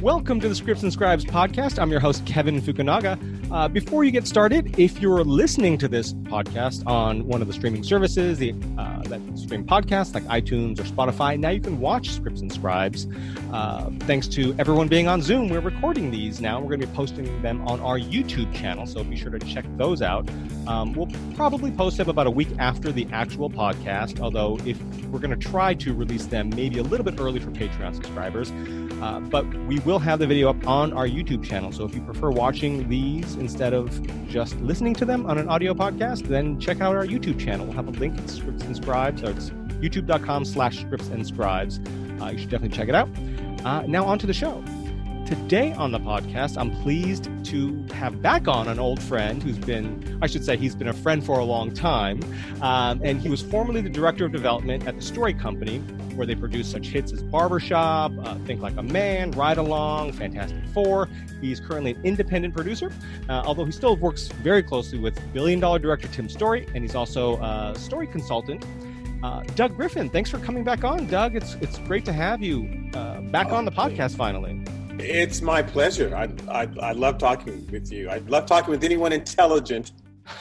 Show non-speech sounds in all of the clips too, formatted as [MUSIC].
Welcome to the Scripts and Scribes podcast. I'm your host, Kevin Fukunaga. Uh, before you get started, if you're listening to this podcast on one of the streaming services the, uh, that stream podcasts like iTunes or Spotify, now you can watch Scripts and Scribes. Uh, thanks to everyone being on Zoom, we're recording these now. We're going to be posting them on our YouTube channel, so be sure to check those out. Um, we'll probably post them about a week after the actual podcast, although if we're going to try to release them maybe a little bit early for Patreon subscribers. Uh, but we will have the video up on our YouTube channel. So if you prefer watching these instead of just listening to them on an audio podcast, then check out our YouTube channel. We'll have a link at Scripts and Scribes, or it's youtube.com slash scripts and scribes. Uh, you should definitely check it out. Uh, now on to the show. Today on the podcast, I'm pleased to have back on an old friend who's been, I should say, he's been a friend for a long time. Um, and he was formerly the director of development at the Story Company, where they produce such hits as Barbershop, uh, Think Like a Man, Ride Along, Fantastic Four. He's currently an independent producer, uh, although he still works very closely with billion dollar director Tim Story, and he's also a story consultant. Uh, Doug Griffin, thanks for coming back on, Doug. It's it's great to have you uh, back on the podcast finally. It's my pleasure. I, I, I love talking with you. I love talking with anyone intelligent.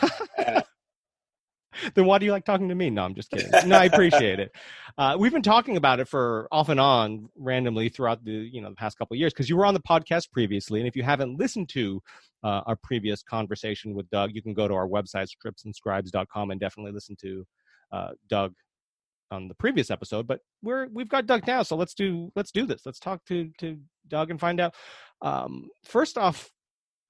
[LAUGHS] then why do you like talking to me? No, I'm just kidding. No, I appreciate it. Uh, we've been talking about it for off and on randomly throughout the you know the past couple years because you were on the podcast previously, and if you haven't listened to uh, our previous conversation with Doug, you can go to our website scriptsandscribes.com and definitely listen to uh, Doug on the previous episode. But we're we've got Doug now, so let's do let's do this. Let's talk to to Doug and find out. Um, first off,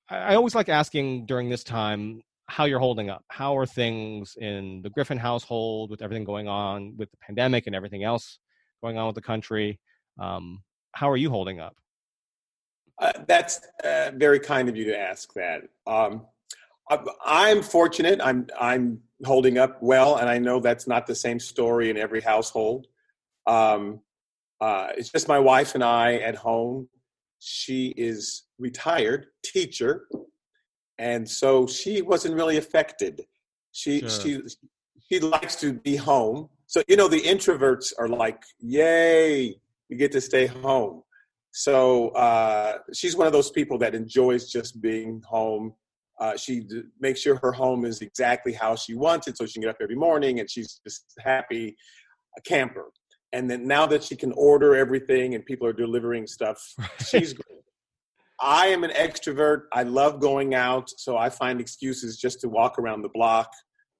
I, I always like asking during this time how you're holding up. How are things in the Griffin household with everything going on with the pandemic and everything else going on with the country? Um, how are you holding up? Uh, that's uh, very kind of you to ask that. Um, I'm fortunate. I'm I'm holding up well, and I know that's not the same story in every household. Um, uh, it's just my wife and I at home. She is retired teacher, and so she wasn't really affected. She sure. she she likes to be home. So you know the introverts are like, "Yay, we get to stay home." So uh, she's one of those people that enjoys just being home. Uh, she d- makes sure her home is exactly how she wants it, so she can get up every morning, and she's just happy, a camper. And then now that she can order everything and people are delivering stuff, [LAUGHS] she's great. I am an extrovert. I love going out, so I find excuses just to walk around the block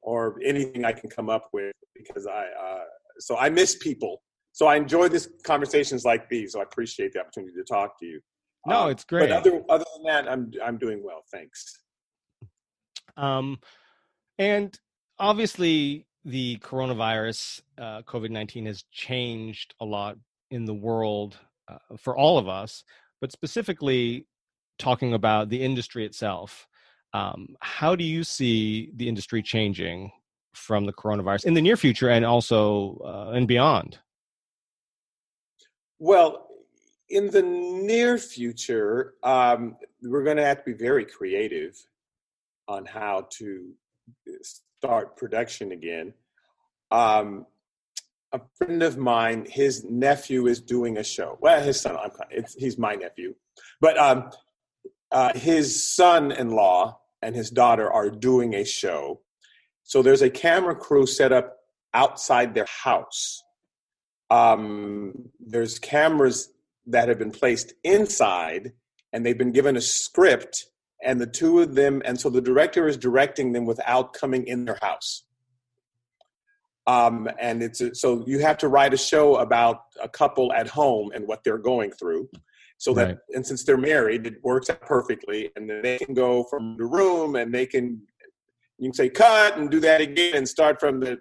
or anything I can come up with because I. Uh, so I miss people. So I enjoy this conversations like these. So I appreciate the opportunity to talk to you. No, um, it's great. But other other than that, I'm I'm doing well. Thanks. Um, and obviously the coronavirus, uh, COVID nineteen, has changed a lot in the world uh, for all of us but specifically talking about the industry itself, um, how do you see the industry changing from the coronavirus in the near future and also uh, and beyond? Well, in the near future, um, we're going to have to be very creative on how to start production again. Um, a friend of mine, his nephew is doing a show. Well, his son, I'm, he's my nephew, but um, uh, his son-in-law and his daughter are doing a show. So there's a camera crew set up outside their house. Um, there's cameras that have been placed inside, and they've been given a script, and the two of them, and so the director is directing them without coming in their house. Um, and it's a, so you have to write a show about a couple at home and what they're going through so that right. and since they're married it works out perfectly and then they can go from the room and they can you can say cut and do that again and start from the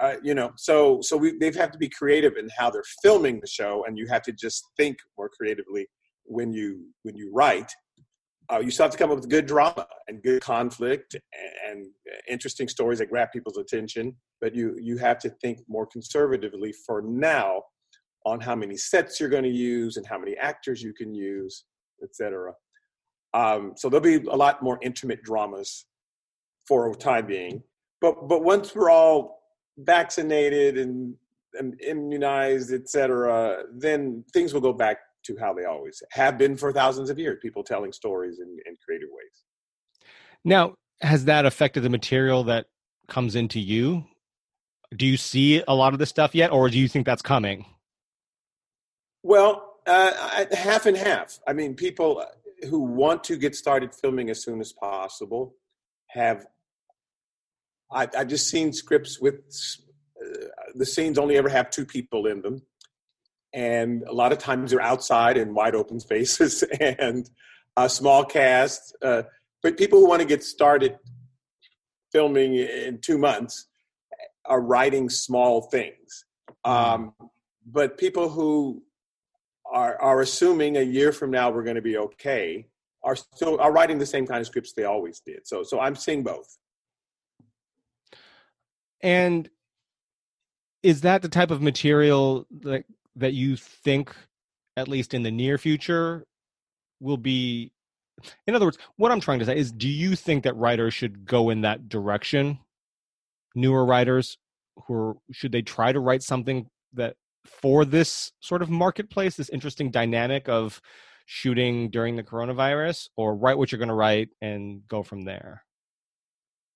uh, you know so so we they have to be creative in how they're filming the show and you have to just think more creatively when you when you write uh, you still have to come up with good drama and good conflict and, and interesting stories that grab people's attention. But you you have to think more conservatively for now on how many sets you're going to use and how many actors you can use, etc. Um, so there'll be a lot more intimate dramas for a time being. But but once we're all vaccinated and, and immunized, etc., then things will go back to how they always have been for thousands of years. People telling stories in, in creative ways. Now, has that affected the material that comes into you? Do you see a lot of this stuff yet, or do you think that's coming? Well, uh, half and half. I mean, people who want to get started filming as soon as possible have. I, I've just seen scripts with uh, the scenes only ever have two people in them, and a lot of times they're outside in wide open spaces [LAUGHS] and a small cast. Uh, but people who want to get started filming in two months are writing small things. Um, but people who are, are assuming a year from now we're going to be okay are still are writing the same kind of scripts they always did. So so I'm seeing both. And is that the type of material that that you think at least in the near future will be in other words what i'm trying to say is do you think that writers should go in that direction newer writers who are, should they try to write something that for this sort of marketplace this interesting dynamic of shooting during the coronavirus or write what you're going to write and go from there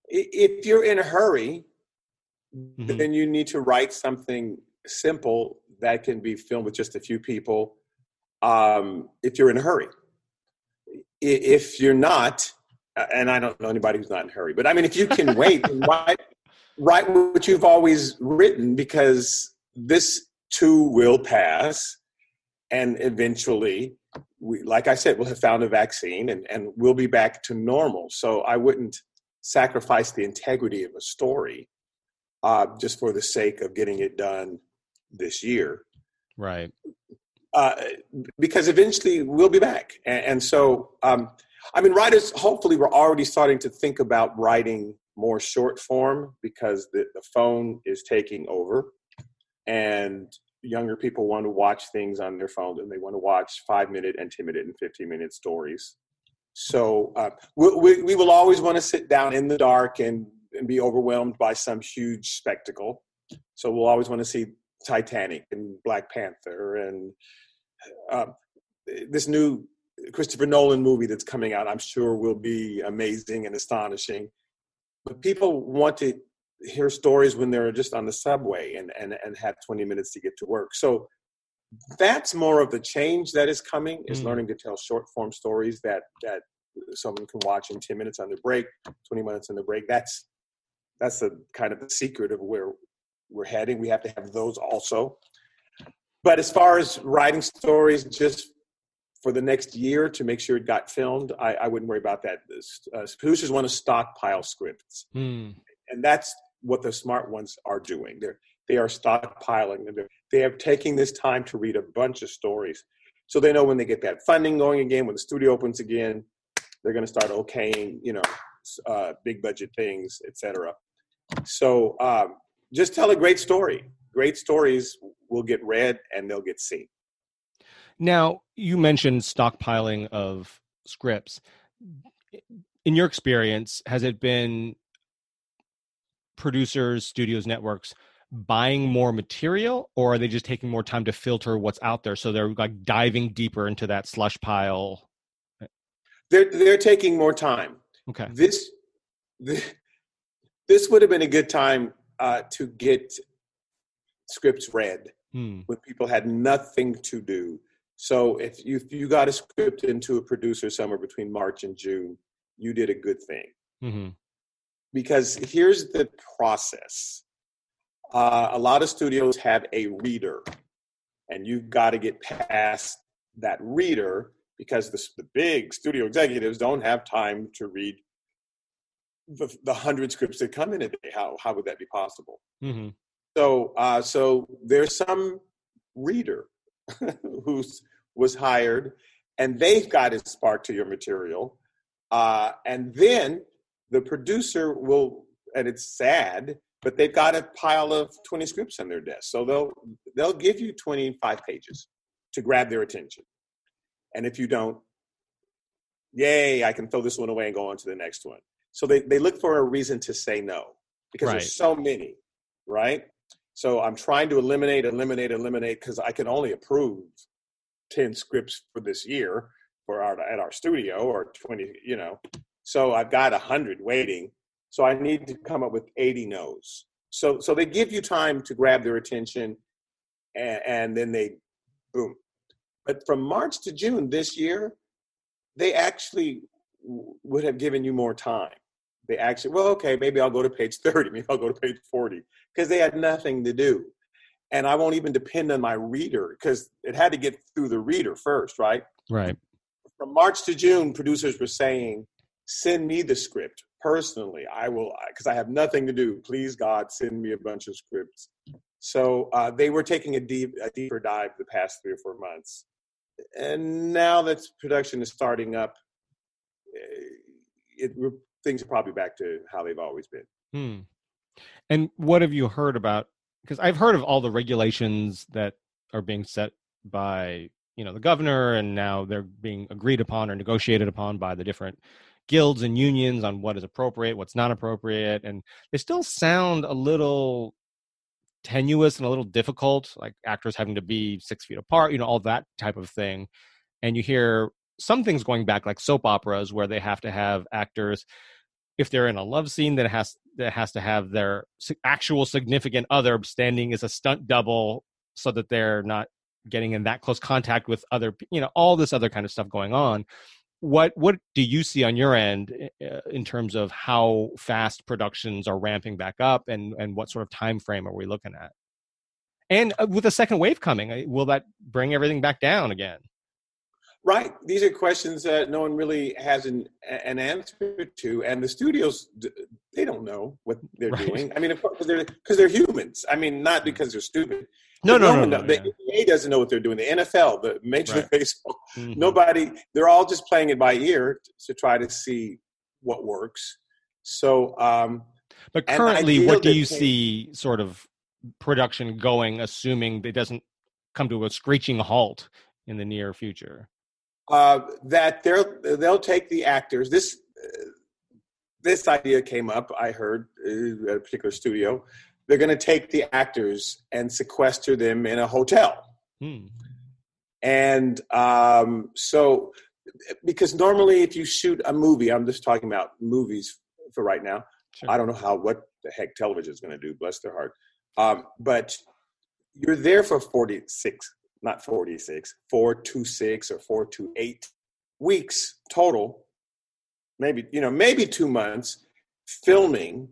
if you're in a hurry mm-hmm. then you need to write something simple that can be filmed with just a few people um, if you're in a hurry. If you're not, and I don't know anybody who's not in a hurry, but I mean, if you can wait [LAUGHS] write, write what you've always written, because this too will pass, and eventually, we, like I said, we'll have found a vaccine and, and we'll be back to normal. So I wouldn't sacrifice the integrity of a story uh, just for the sake of getting it done this year. Right. Uh, because eventually we'll be back. And, and so, um, I mean, writers hopefully we're already starting to think about writing more short form because the, the phone is taking over. And younger people want to watch things on their phone and they want to watch five minute and 10 minute and 15 minute stories. So uh, we, we, we will always want to sit down in the dark and, and be overwhelmed by some huge spectacle. So we'll always want to see Titanic and Black Panther and uh, this new Christopher Nolan movie that's coming out. I'm sure will be amazing and astonishing. But people want to hear stories when they're just on the subway and, and, and have 20 minutes to get to work. So that's more of the change that is coming is mm. learning to tell short form stories that that someone can watch in 10 minutes on their break 20 minutes on their break that's that's the kind of the secret of where we're heading. We have to have those also. But as far as writing stories, just for the next year to make sure it got filmed, I, I wouldn't worry about that. Uh, producers want to stockpile scripts, hmm. and that's what the smart ones are doing. They're they are stockpiling. They're, they are taking this time to read a bunch of stories, so they know when they get that funding going again, when the studio opens again, they're going to start okaying, you know, uh, big budget things, etc. So um, just tell a great story. Great stories will get read and they'll get seen. Now, you mentioned stockpiling of scripts. In your experience, has it been producers, studios, networks buying more material, or are they just taking more time to filter what's out there? So they're like diving deeper into that slush pile. They're they're taking more time. Okay. This this, this would have been a good time uh, to get scripts read hmm. when people had nothing to do. So if you, if you got a script into a producer somewhere between March and June, you did a good thing. Mm-hmm. Because here's the process. Uh, a lot of studios have a reader, and you've got to get past that reader because the, the big studio executives don't have time to read the, the hundred scripts that come in a day. How how would that be possible? Mm-hmm. So uh, so there's some reader [LAUGHS] who's was hired, and they've got a spark to your material, uh, and then the producer will. And it's sad, but they've got a pile of 20 scripts on their desk. So they'll they'll give you 25 pages to grab their attention. And if you don't, yay, I can throw this one away and go on to the next one. So they, they look for a reason to say no because right. there's so many, right? So I'm trying to eliminate, eliminate, eliminate because I can only approve 10 scripts for this year for our at our studio or 20 you know? So i've got 100 waiting. So i need to come up with 80 no's. So so they give you time to grab their attention and, and then they boom. But from march to june this year they actually would have given you more time they actually well okay maybe i'll go to page 30 maybe i'll go to page 40 because they had nothing to do. And i won't even depend on my reader because it had to get through the reader first right? Right. From march to june producers were saying send me the script personally. I will because i have nothing to do. Please god send me a bunch of scripts. So uh, they were taking a, deep, a deeper dive the past three or four months. And now that production is starting up eh, it, things are probably back to how they've always been hmm. and what have you heard about because i've heard of all the regulations that are being set by you know the governor and now they're being agreed upon or negotiated upon by the different guilds and unions on what is appropriate what's not appropriate and they still sound a little tenuous and a little difficult like actors having to be six feet apart you know all that type of thing and you hear some things going back like soap operas where they have to have actors if they're in a love scene that has that has to have their actual significant other standing as a stunt double so that they're not getting in that close contact with other you know all this other kind of stuff going on. What what do you see on your end uh, in terms of how fast productions are ramping back up and and what sort of time frame are we looking at? And uh, with a second wave coming uh, will that bring everything back down again right these are questions that no one really has an, an answer to and the studios they don't know what they're right. doing i mean of course they're because they're humans i mean not because they're stupid no, no, no, no, The yeah. NBA doesn't know what they're doing. The NFL, the Major League Baseball, mm-hmm. nobody. They're all just playing it by ear to try to see what works. So, um, but currently, what do you see sort of production going, assuming it doesn't come to a screeching halt in the near future? Uh, that they'll they'll take the actors. This uh, this idea came up. I heard uh, at a particular studio they're going to take the actors and sequester them in a hotel. Hmm. And um, so, because normally if you shoot a movie, I'm just talking about movies for right now. Sure. I don't know how what the heck television is going to do. Bless their heart. Um, but you're there for 46, not 46, four to six or four to eight weeks total. Maybe you know, maybe two months filming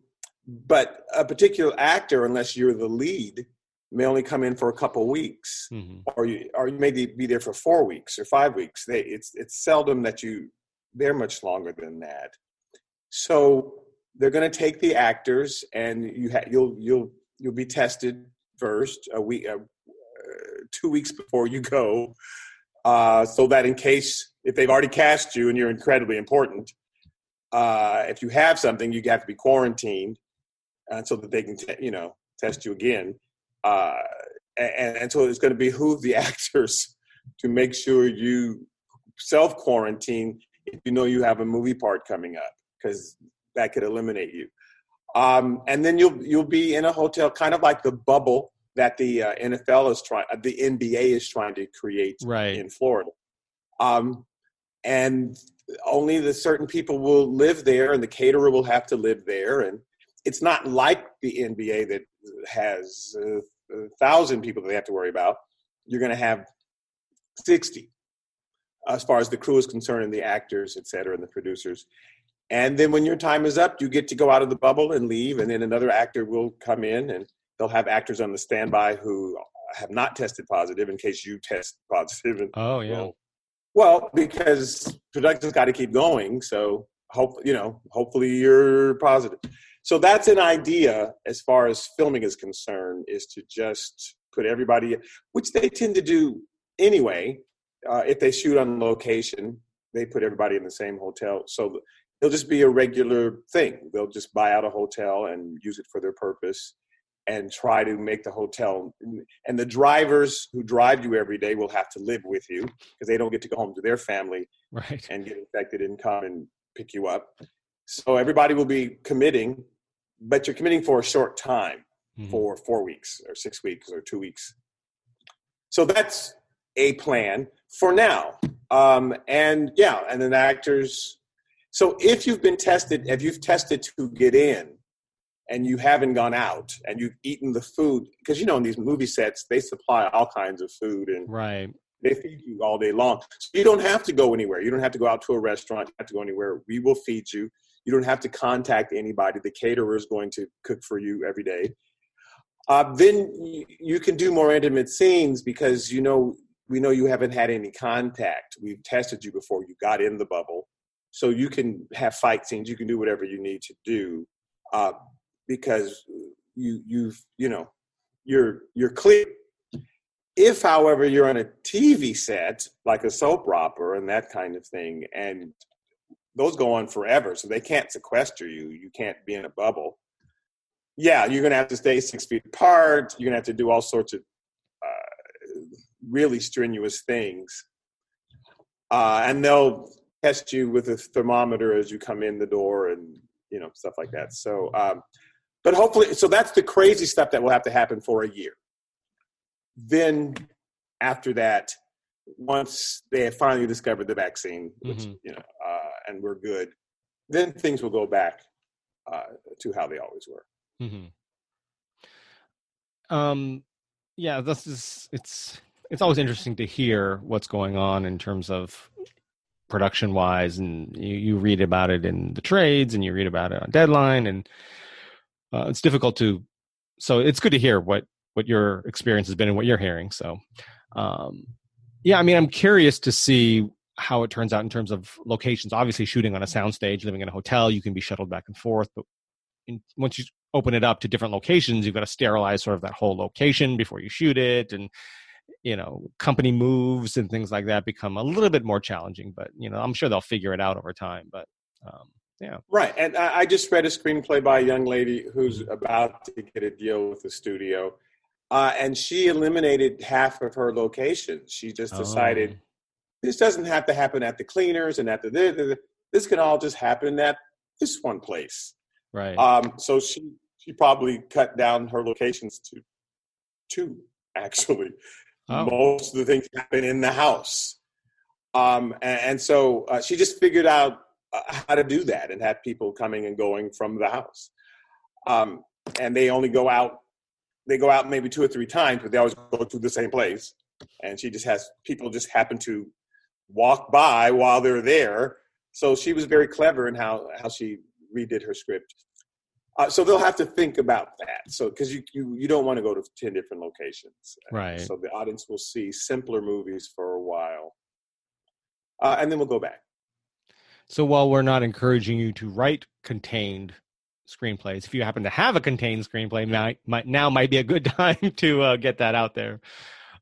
but a particular actor, unless you're the lead, may only come in for a couple weeks, mm-hmm. or you or you may be there for four weeks or five weeks. They, it's it's seldom that you they're much longer than that. So they're going to take the actors, and you ha- you'll you'll you'll be tested first a week, two weeks before you go, uh, so that in case if they've already cast you and you're incredibly important, uh, if you have something, you have to be quarantined uh, so that they can, t- you know, test you again. Uh, and, and so it's going to behoove the [LAUGHS] actors to make sure you self quarantine if you know you have a movie part coming up, because that could eliminate you. Um, and then you'll you'll be in a hotel, kind of like the bubble that the uh, NFL is trying, uh, the NBA is trying to create right. in Florida. Um, and only the certain people will live there, and the caterer will have to live there, and it's not like the NBA that has a, a thousand people that they have to worry about. You're going to have 60 as far as the crew is concerned and the actors, et cetera, and the producers. And then when your time is up, you get to go out of the bubble and leave, and then another actor will come in, and they'll have actors on the standby who have not tested positive in case you test positive. And, oh yeah. Well, well, because production's got to keep going, so hope you know. Hopefully, you're positive so that's an idea as far as filming is concerned is to just put everybody which they tend to do anyway uh, if they shoot on location they put everybody in the same hotel so it'll just be a regular thing they'll just buy out a hotel and use it for their purpose and try to make the hotel and the drivers who drive you every day will have to live with you because they don't get to go home to their family right. and get infected and come and pick you up so everybody will be committing but you're committing for a short time mm-hmm. for four weeks or six weeks or two weeks so that's a plan for now. Um, and yeah, and then actors. So if you've been tested, if you've tested to get in, and you haven't gone out, and you've eaten the food, because you know in these movie sets they supply all kinds of food and right. They feed you all day long, so you don't have to go anywhere. You don't have to go out to a restaurant. You have to go anywhere. We will feed you. You don't have to contact anybody. The caterer is going to cook for you every day. Uh, then you can do more intimate scenes because you know we know you haven't had any contact. We've tested you before you got in the bubble, so you can have fight scenes. You can do whatever you need to do uh, because you you've you know you're you're clear. If, however, you're on a TV set like a soap opera and that kind of thing, and those go on forever, so they can't sequester you. You can't be in a bubble. Yeah, you're gonna have to stay six feet apart. You're gonna have to do all sorts of uh, really strenuous things, uh, and they'll test you with a thermometer as you come in the door, and you know stuff like that. So, um, but hopefully, so that's the crazy stuff that will have to happen for a year. Then, after that, once they have finally discovered the vaccine, which mm-hmm. you know, uh, and we're good, then things will go back uh, to how they always were. Mm-hmm. Um, yeah, this is it's it's always interesting to hear what's going on in terms of production wise, and you, you read about it in the trades, and you read about it on Deadline, and uh, it's difficult to. So it's good to hear what what your experience has been and what you're hearing. So, um, yeah, I mean, I'm curious to see how it turns out in terms of locations. Obviously, shooting on a soundstage, living in a hotel, you can be shuttled back and forth. But in, once you open it up to different locations, you've got to sterilize sort of that whole location before you shoot it, and you know, company moves and things like that become a little bit more challenging. But you know, I'm sure they'll figure it out over time. But um, yeah, right. And I just read a screenplay by a young lady who's about to get a deal with the studio uh, and she eliminated half of her locations. She just decided oh. this doesn't have to happen at the cleaners and at the, the, the, this can all just happen at this one place. Right. Um, so she she probably cut down her locations to two actually. Oh. Most of the things happen in the house. Um, and, and, so uh, she just figured out how to do that and have people coming and going from the house. Um, and they only go out they go out maybe two or three times, but they always go to the same place. And she just has people just happen to walk by while they're there. So she was very clever in how how she redid her script. Uh, so they'll have to think about that. So because you, you you don't want to go to ten different locations, right? So the audience will see simpler movies for a while, uh, and then we'll go back. So while we're not encouraging you to write contained screenplays. If you happen to have a contained screenplay, might, might now might be a good [LAUGHS] time to uh, get that out there.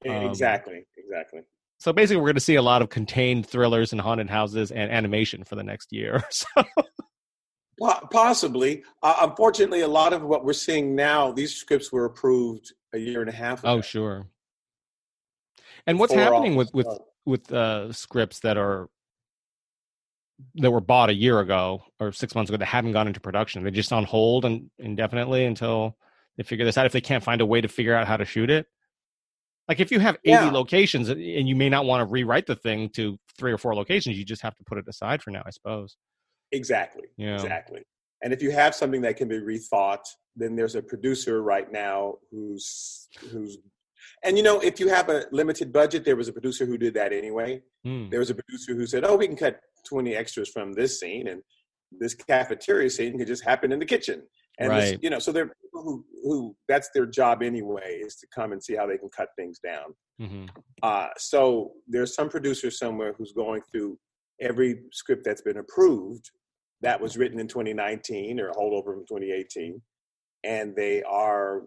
Um, exactly, exactly. So basically, we're going to see a lot of contained thrillers and haunted houses and animation for the next year. [LAUGHS] So. Possibly. Uh, unfortunately, a lot of what we're seeing now, these scripts were approved a year and a half oh, ago. Oh, sure. And what's happening with with with uh, scripts that are that were bought a year ago or six months ago that haven't gone into production. They're just on hold and indefinitely until they figure this out. If they can't find a way to figure out how to shoot it, like if you have 80 yeah. locations uh, and you may not want to rewrite the thing to three or four locations, you just have to put it aside for now, I suppose. Exactly. Yeah. Exactly. And if you have something that can be rethought, then there's a producer right now who's who's and you know if you have a limited budget there was a producer who did that anyway mm. there was a producer who said oh we can cut 20 extras from this scene and this cafeteria scene could just happen in the kitchen and right. this, you know so there are people who, who that's their job anyway is to come and see how they can cut things down mm-hmm. uh, so there's some producer somewhere who's going through every script that's been approved that was written in 2019 or holdover from 2018 and they are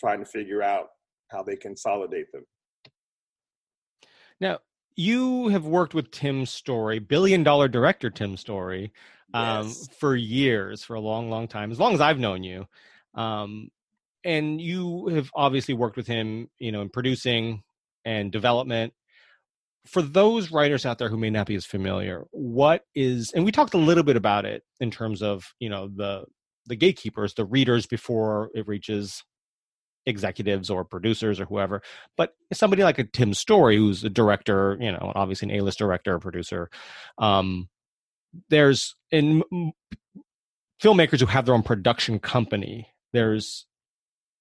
trying to figure out how they consolidate them now you have worked with Tim Story, billion dollar director Tim Story, um, yes. for years, for a long, long time, as long as I've known you. Um, and you have obviously worked with him, you know, in producing and development. For those writers out there who may not be as familiar, what is, and we talked a little bit about it in terms of, you know, the the gatekeepers, the readers before it reaches executives or producers or whoever, but somebody like a Tim Story, who's a director, you know, obviously an A-list director or producer. Um, there's in filmmakers who have their own production company. There's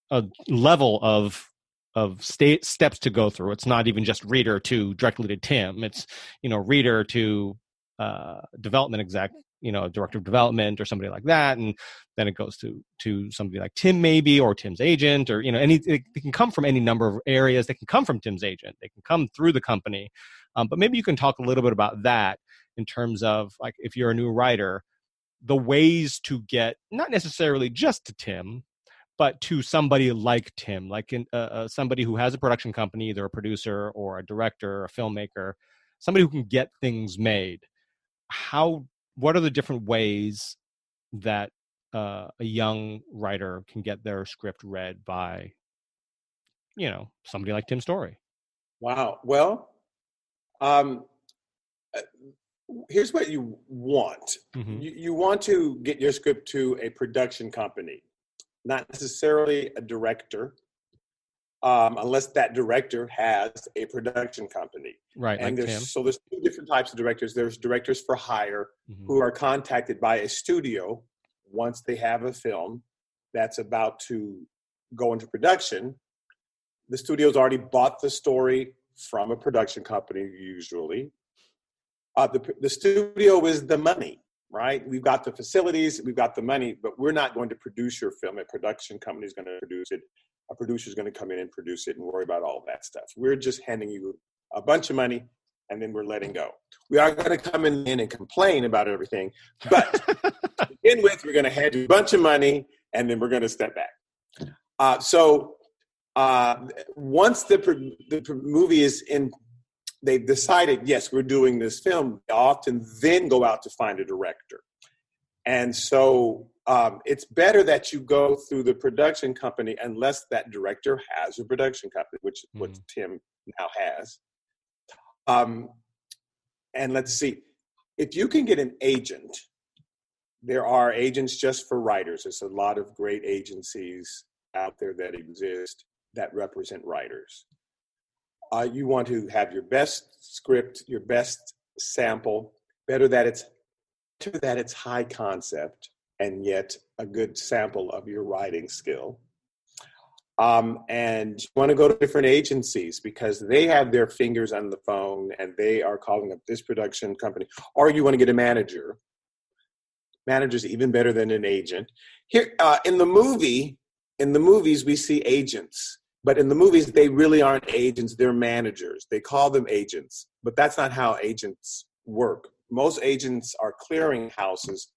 a level of of state steps to go through. It's not even just reader to directly to Tim. It's you know reader to uh, development exec, you know, director of development or somebody like that, and then it goes to to somebody like Tim maybe or Tim's agent or you know any it, can come from any number of areas. They can come from Tim's agent. They can come through the company, um, but maybe you can talk a little bit about that in terms of like if you're a new writer, the ways to get not necessarily just to Tim, but to somebody like Tim, like in, uh, uh, somebody who has a production company, either a producer or a director, or a filmmaker, somebody who can get things made. How? What are the different ways that uh, a young writer can get their script read by, you know, somebody like Tim Story? Wow. Well, um, uh, here's what you want. Mm-hmm. You, you want to get your script to a production company not necessarily a director, um, unless that director has a production company. Right. And like there's Tim. so there's two different types of directors. There's directors for hire mm-hmm. who are contacted by a studio once they have a film that's about to go into production. The studio's already bought the story from a production company, usually. Uh, the, the studio is the money right? We've got the facilities, we've got the money, but we're not going to produce your film. A production company is going to produce it. A producer is going to come in and produce it and worry about all that stuff. We're just handing you a bunch of money and then we're letting go. We are going to come in and complain about everything, but [LAUGHS] to begin with, we're going to hand you a bunch of money and then we're going to step back. Uh, so uh, once the, the movie is in they've decided, yes, we're doing this film, they often then go out to find a director. And so um, it's better that you go through the production company unless that director has a production company, which mm. what Tim now has. Um, and let's see, if you can get an agent, there are agents just for writers. There's a lot of great agencies out there that exist that represent writers uh, you want to have your best script, your best sample, better that it's better that it's high concept and yet a good sample of your writing skill. Um, and you want to go to different agencies because they have their fingers on the phone and they are calling up this production company. Or you want to get a manager. Manager's even better than an agent. Here uh, in the movie, in the movies, we see agents but in the movies, they really aren't agents, they're managers. They call them agents, but that's not how agents work. Most agents are clearing houses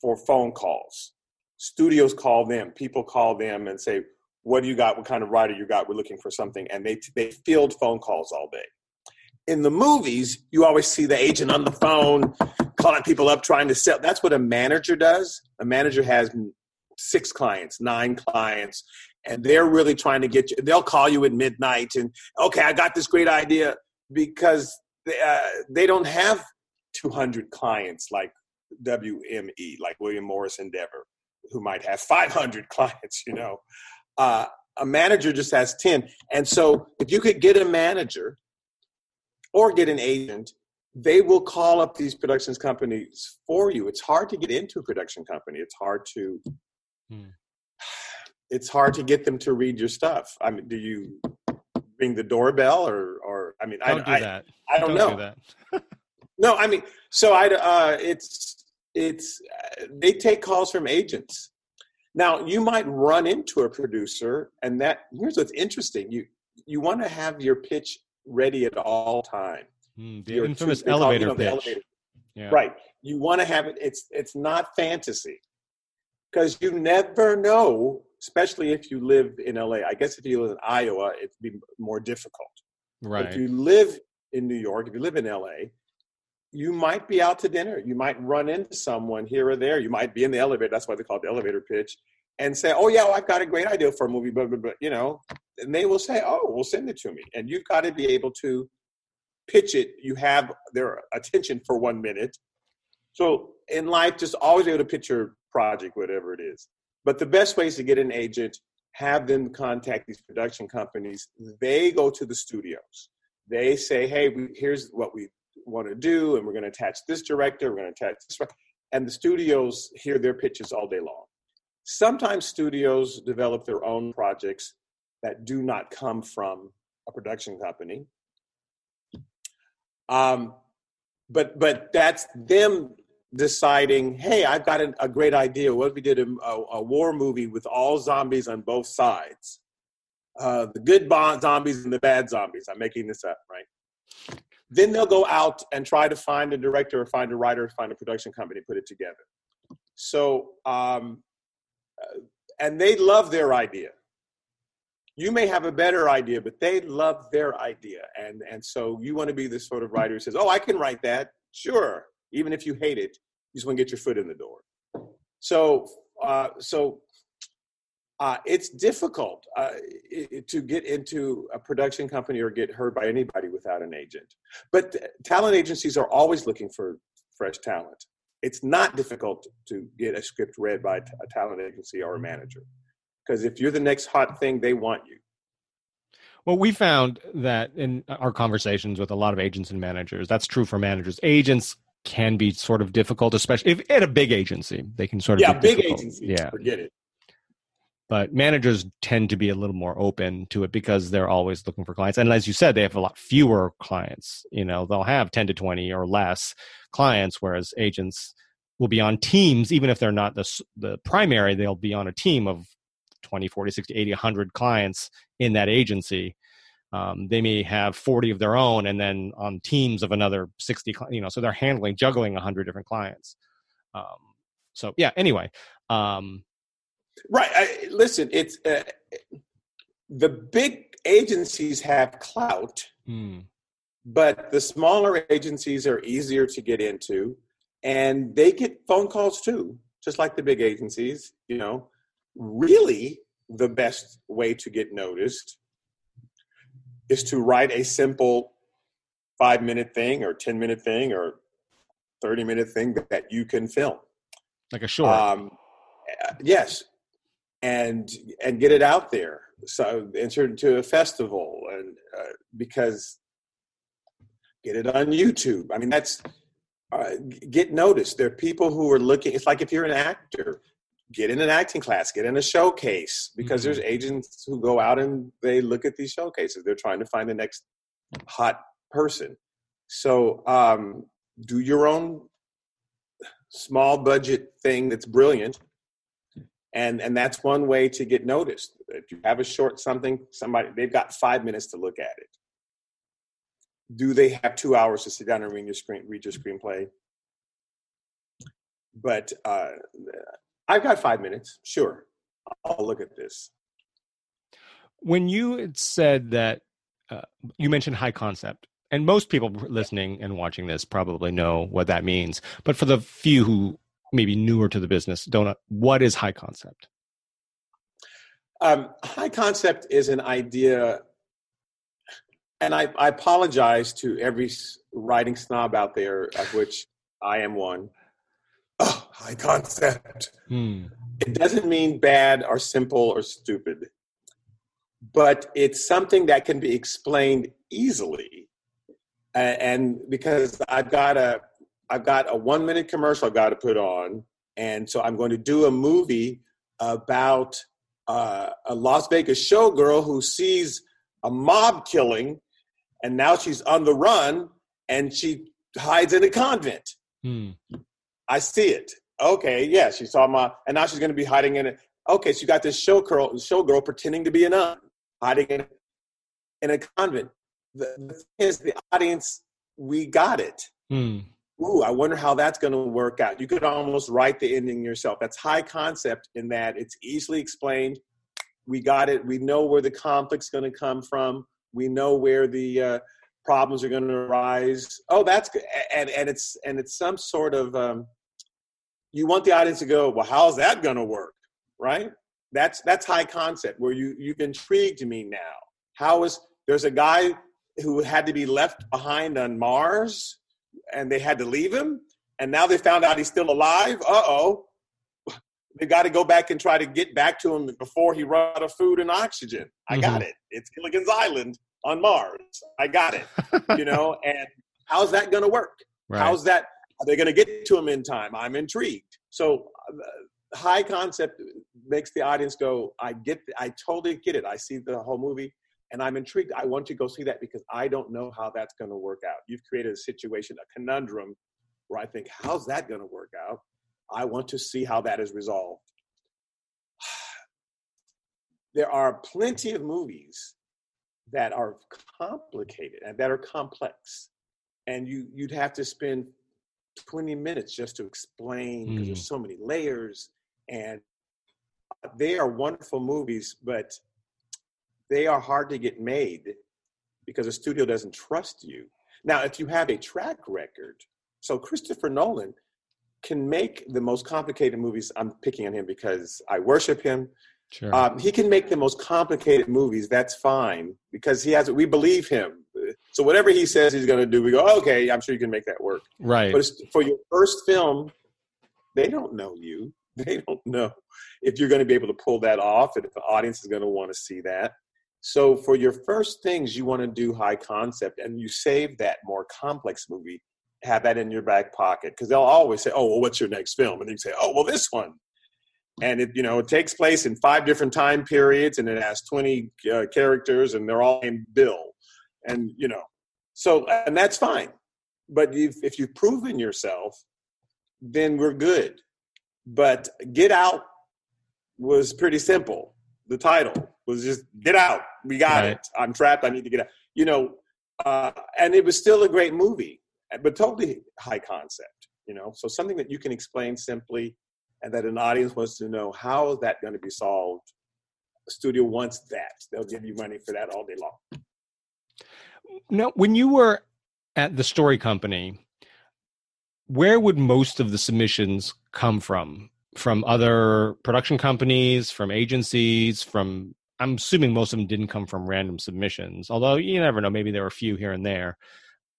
for phone calls. Studios call them, people call them and say, What do you got? What kind of writer you got? We're looking for something. And they, they field phone calls all day. In the movies, you always see the agent on the phone calling people up trying to sell. That's what a manager does. A manager has six clients, nine clients, and they're really trying to get you. They'll call you at midnight and okay, I got this great idea because they, uh, they don't have 200 clients like WME, like William Morris Endeavor, who might have 500 [LAUGHS] clients. You know, uh, a manager just has 10, and so if you could get a manager or get an agent they will call up these productions companies for you. It's hard to get into a production company. It's hard to hmm it's hard to get them to read your stuff. I mean, do you ring the doorbell or, or I mean, I don't I, do that. I, I don't, don't, know. Do no, I mean, so I, uh, it's, it's, uh, they take calls from agents. Now you might run into a producer and that, here's what's interesting. You, you want to have your pitch ready at all time. Mm, the your infamous elevator call, you know, pitch. Elevator. Yeah. Right. You want to have it. It's, it's not fantasy because you never know especially if you live in LA. I guess if you live in Iowa, it'd be more difficult. Right. But if you live in New York, if you live in LA, you might be out to dinner. You might run into someone here or there. You might be in the elevator. That's why they call it the elevator pitch. And say, "Oh yeah, well, I've got a great idea for a movie," but, but, but you know, and they will say, "Oh, we'll send it to me." And you've got to be able to pitch it. You have their attention for one minute. So in life, just always be able to pitch your project, whatever it is. But the best ways to get an agent have them contact these production companies. They go to the studios. They say, "Hey, we, here's what we want to do, and we're going to attach this director. We're going to attach this." And the studios hear their pitches all day long. Sometimes studios develop their own projects that do not come from a production company. Um, but but that's them deciding, hey, I've got a, a great idea. What if we did a, a, a, war movie with all zombies on both sides? Uh, the good zombies and the bad zombies. I'm making this up, right? Then they'll go out and try to find a director or find a writer, or find a production company, put it together. So, um, uh, and they love their idea. You may have a better idea, but they love their idea, and and so you want to be the sort of writer who says, "Oh, I can write that." Sure, even if you hate it, you just want to get your foot in the door. So, uh, so uh, it's difficult uh, to get into a production company or get heard by anybody without an agent. But talent agencies are always looking for fresh talent. It's not difficult to get a script read by a talent agency or a manager because if you're the next hot thing, they want you. Well, we found that in our conversations with a lot of agents and managers, that's true for managers. Agents can be sort of difficult, especially if at a big agency. They can sort of yeah, big difficult. agency. Yeah, forget it. But managers tend to be a little more open to it because they're always looking for clients. And as you said, they have a lot fewer clients. You know, they'll have ten to twenty or less clients, whereas agents will be on teams, even if they're not the the primary. They'll be on a team of 20, 40, 60, 80, 100 clients in that agency um, they may have 40 of their own and then on teams of another 60 you know so they're handling juggling 100 different clients um, so yeah anyway um, right I, listen it's uh, the big agencies have clout hmm. but the smaller agencies are easier to get into and they get phone calls too just like the big agencies you know really the best way to get noticed is to write a simple five minute thing or 10 minute thing or 30 minute thing that you can film. Like a short. Um, yes. And and get it out there. So enter into a festival and uh, because get it on youtube. I mean that's uh, get noticed. There are people who are looking it's like if you're an actor get in an acting class, get in a showcase because mm-hmm. there's agents who go out and they look at these showcases. They're trying to find the next hot person. So um, do your own small budget thing that's brilliant. And, and that's one way to get noticed. If you have a short something, somebody they've got five minutes to look at it. Do they have two hours to sit down and read your screen, read your screenplay? But uh, I've got five minutes. Sure. I'll look at this. When you said that, uh, you mentioned high concept, and most people listening and watching this probably know what that means. But for the few who maybe newer to the business, don't what is high concept? Um, high concept is an idea, and I, I apologize to every writing snob out there, of which I am one high concept. Hmm. It doesn't mean bad or simple or stupid, but it's something that can be explained easily. and because I've got a, I've got a one minute commercial I've got to put on, and so I'm going to do a movie about uh, a Las Vegas showgirl who sees a mob killing, and now she's on the run, and she hides in a convent. Hmm. I see it. Okay, yeah, she saw my, and now she's going to be hiding in it. Okay, so you got this showgirl, showgirl pretending to be a nun, hiding in, in a convent. The, the thing is, the audience, we got it. Hmm. Ooh, I wonder how that's going to work out. You could almost write the ending yourself. That's high concept in that it's easily explained. We got it. We know where the conflict's going to come from. We know where the uh, problems are going to arise. Oh, that's good. And and it's and it's some sort of um, you want the audience to go, well, how's that going to work? Right? That's that's high concept where you you've intrigued me now. How is there's a guy who had to be left behind on Mars and they had to leave him and now they found out he's still alive. Uh-oh. [LAUGHS] they got to go back and try to get back to him before he run out of food and oxygen. I mm-hmm. got it. It's Gilligan's Island on Mars. I got it. you know, [LAUGHS] and how's that going to work? Right. How's that? Are they going to get to him in time? I'm intrigued. So uh, high concept makes the audience go, I get, I totally get it. I see the whole movie and I'm intrigued. I want to go see that because I don't know how that's going to work out. You've created a situation, a conundrum where I think, how's that going to work out? I want to see how that is resolved. [SIGHS] There are plenty of movies that are complicated and that are complex. And you, you'd have to spend 20 minutes just to explain because mm. there's so many layers. And they are wonderful movies, but they are hard to get made because the studio doesn't trust you. Now, if you have a track record, so Christopher Nolan can make the most complicated movies. I'm picking on him because I worship him. Sure. Um, he can make the most complicated movies. That's fine because he has. We believe him. So whatever he says he's going to do, we go, okay. I'm sure you can make that work. Right. But for your first film, they don't know you. [LAUGHS] They don't know if you're going to be able to pull that off, and if the audience is going to want to see that. So for your first things, you want to do high concept, and you save that more complex movie have that in your back pocket because they'll always say, "Oh, well, what's your next film?" And you say, "Oh, well, this one." And it, you know, it takes place in five different time periods, and it has twenty uh, characters, and they're all named Bill, and you know, so and that's fine. But you've, if you've proven yourself, then we're good. But Get Out was pretty simple. The title was just "Get Out." We got right. it. I'm trapped. I need to get out. You know, uh, and it was still a great movie but totally high concept, you know. So something that you can explain simply, and that an audience wants to know how is that going to be solved. A studio wants that; they'll give you money for that all day long. Now, when you were at the story company, where would most of the submissions come from? From other production companies, from agencies, from I'm assuming most of them didn't come from random submissions, although you never know, maybe there were a few here and there.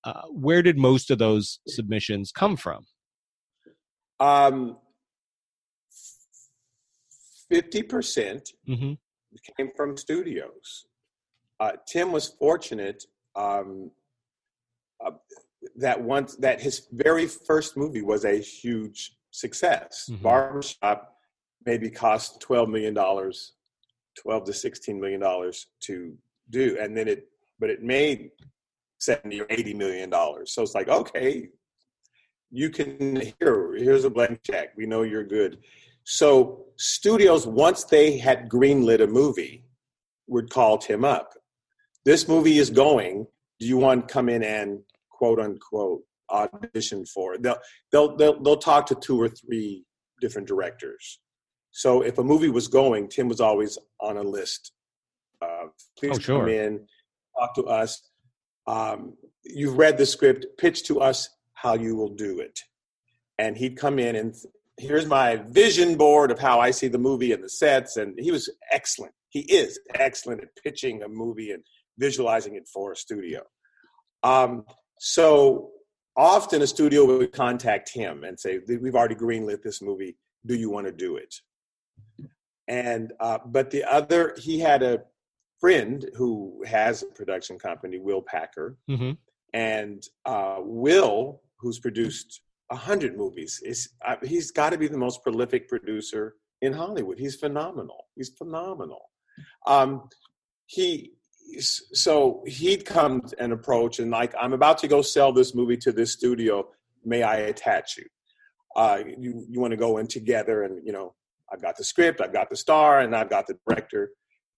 Uh, where did most of those submissions come from? Um, 50% mm-hmm. came from studios. Uh, Tim was fortunate um, uh, that once that his very first movie was a huge success. Mm-hmm. Barbershop maybe cost twelve million dollars, twelve to sixteen million dollars to do, and then it but it made 70 or 80 million dollars. So it's like, okay, you can here, here's a blank check. We know you're good. So studios, once they had greenlit a movie, would call Tim up. This movie is going. Do you want to come in and quote unquote audition for it? They'll they'll they'll, they'll talk to two or three different directors. So if a movie was going, Tim was always on a list. Please oh, sure. come in, talk to us um, you've read the script, pitch to us how you will do it. And he'd come in and here's my vision board of how I see the movie and the sets. And he was excellent. He is excellent at pitching a movie and visualizing it for a studio. Um, so often a studio would contact him and say, "We've already greenlit this movie. Do you want to do it?" And uh, but the other, he had a friend who has a production company, Will Packer, mm-hmm. and uh, Will, who's produced a hundred movies, is uh, he's got to be the most prolific producer in Hollywood. He's phenomenal. He's phenomenal. Um, he so he'd come and approach and like, I'm about to go sell this movie to this studio. May I attach you? Uh, you you want to go in together and you know I've got the script, I've got the star, and I've got the director.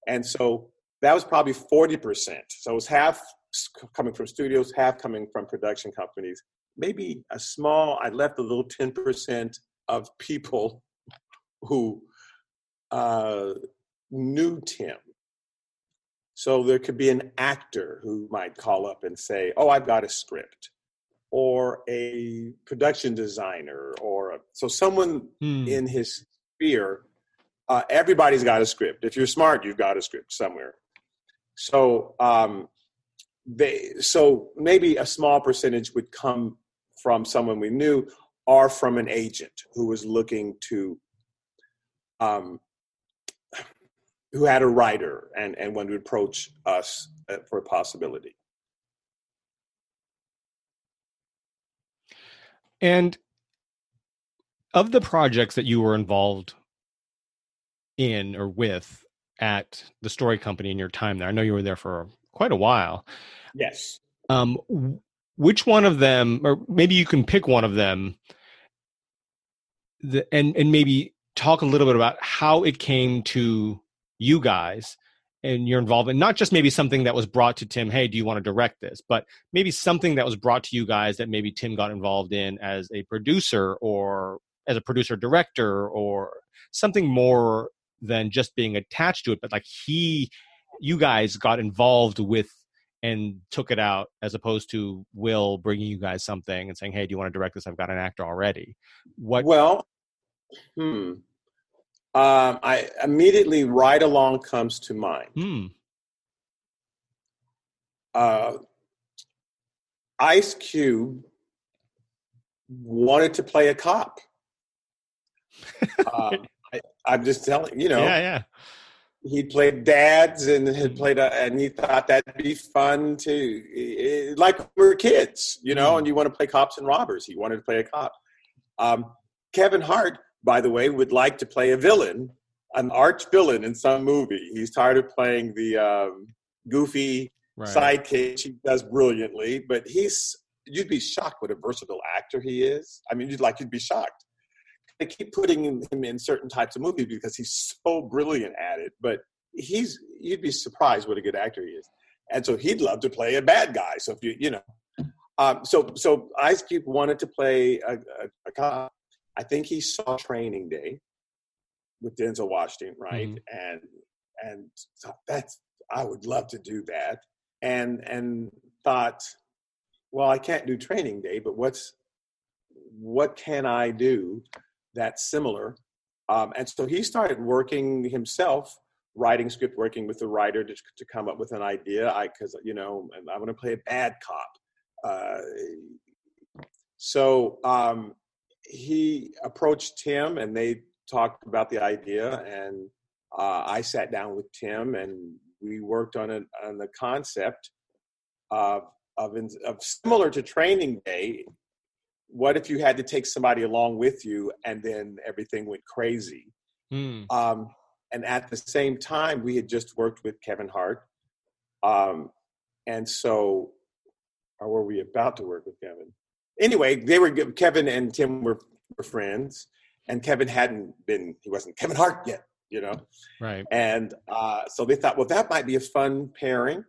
And so that was probably 40%. So it was half coming from studios, half coming from production companies. Maybe a small, I left a little 10% of people who uh, knew Tim. So there could be an actor who might call up and say, Oh, I've got a script, or a production designer, or a, so someone hmm. in his sphere. Uh, everybody's got a script. If you're smart, you've got a script somewhere. So um, they so maybe a small percentage would come from someone we knew or from an agent who was looking to um, who had a writer and, and when to approach us uh, for a possibility. And of the projects that you were involved in or with at the story company in your time there, I know you were there for quite a while. Yes. Um, which one of them, or maybe you can pick one of them, the, and and maybe talk a little bit about how it came to you guys and your involvement not just maybe something that was brought to tim hey do you want to direct this? but maybe something that was brought to you guys that maybe tim got involved in as a producer or as a producer director or something more than just being attached to it but like he you guys got involved with and took it out as opposed to will bringing you guys something and saying hey do you want to direct this? I've got an actor already. What well hmm um, I immediately Ride Along comes to mind. Hmm. Uh, Ice Cube wanted to play a cop. uh, [LAUGHS] I, am just telling you know. Yeah, yeah. He played dads and had hmm. played, a, and he thought that'd be fun too. Like we are kids, you know, mm. and you want to play cops and robbers. He wanted to play a cop. Um, Kevin Hart by the way, would like to play a villain, an arch villain in some movie. He's tired of playing the um, goofy right. sidekick. He does brilliantly, but he's you'd be shocked what a versatile actor he is. I mean, you'd like you'd be shocked. They keep putting him in certain types of movies because he's so brilliant at it. But he's you'd be surprised what a good actor he is. And so he'd love to play a bad guy. So if you you know, um, so so Ice Cube wanted to play a, a, a cop I think he saw Training Day with Denzel Washington, right? Mm-hmm. And and that's I would love to do that. And and thought, well, I can't do Training Day, but what's what can I do that's similar? Um, and so he started working himself, writing script, working with the writer to, to come up with an idea. I because you know I'm going to play a bad cop. Uh, so um, he approached Tim and they talked about the idea and uh, I sat down with Tim and we worked on it on the concept of, of, of similar to training day. What if you had to take somebody along with you and then everything went crazy? Mm. Um, and at the same time, we had just worked with Kevin Hart. Um, and so, or were we about to work with Kevin? Anyway, they were Kevin and Tim were, were friends, and Kevin hadn't been he wasn't Kevin Hart yet, you know. Right. And uh, so they thought, well, that might be a fun pairing,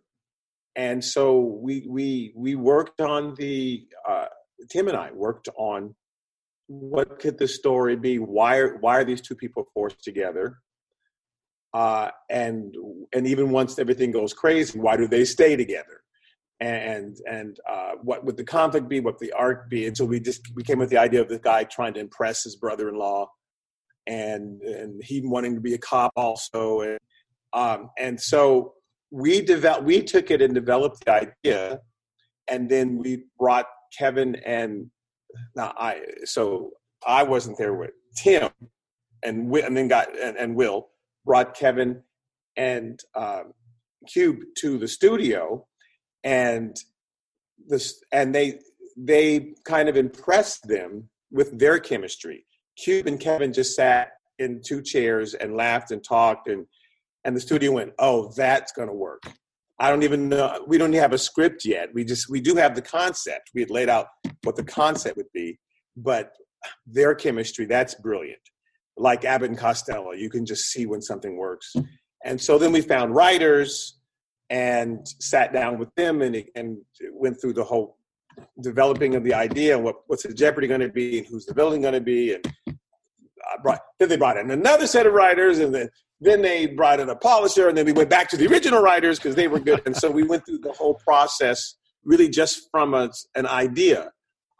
and so we we we worked on the uh, Tim and I worked on what could the story be? Why are why are these two people forced together? Uh, and and even once everything goes crazy, why do they stay together? And and uh, what would the conflict be? What the arc be? And so we just we came with the idea of the guy trying to impress his brother-in-law, and and he wanting to be a cop also, and um, and so we developed we took it and developed the idea, and then we brought Kevin and now I so I wasn't there with Tim, and and then got and, and Will brought Kevin and um, Cube to the studio and this and they they kind of impressed them with their chemistry. Cube and Kevin just sat in two chairs and laughed and talked and and the studio went, "Oh, that's going to work." I don't even know. We don't have a script yet. We just we do have the concept. We had laid out what the concept would be, but their chemistry that's brilliant. Like Abbott and Costello, you can just see when something works. And so then we found writers and sat down with them and, and went through the whole developing of the idea and what, what's the jeopardy going to be and who's the building going to be and I brought, then they brought in another set of writers and then then they brought in a polisher and then we went back to the original writers because they were good. And so we went through the whole process really just from a, an idea.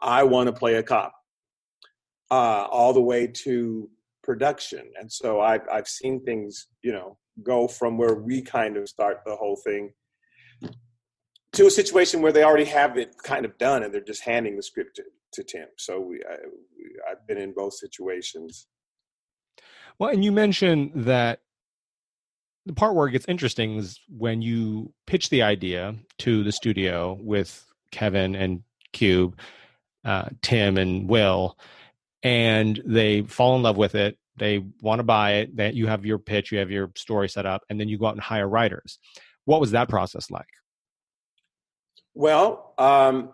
I want to play a cop uh, all the way to production. And so I've, I've seen things you know go from where we kind of start the whole thing to a situation where they already have it kind of done and they're just handing the script to, to Tim. So we, I, have been in both situations. Well, and you mentioned that the part where it gets interesting is when you pitch the idea to the studio with Kevin and Cube, uh, Tim and Will, and they fall in love with it. They want to buy it. That you have your pitch, you have your story set up, and then you go out and hire writers. What was that process like? Well, um,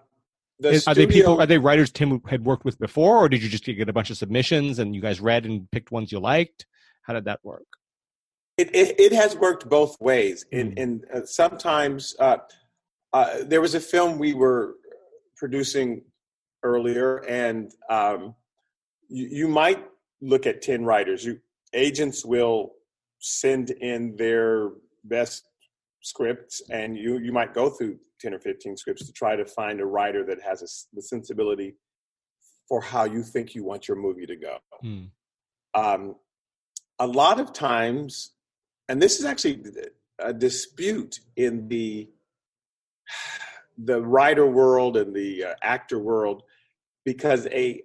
the Is- studio, are they people? Are they writers Tim had worked with before, or did you just get a bunch of submissions and you guys read and picked ones you liked? How did that work? it, it, it has worked both ways. In, Mm. in uh, sometimes uh, uh, there was a film we were producing earlier, and um, you, you might look at ten writers. You agents will send in their best scripts, and you you might go through ten or fifteen scripts to try to find a writer that has a the sensibility for how you think you want your movie to go Hmm. um, a lot of times, and this is actually a dispute in the the writer world and the uh, actor world, because a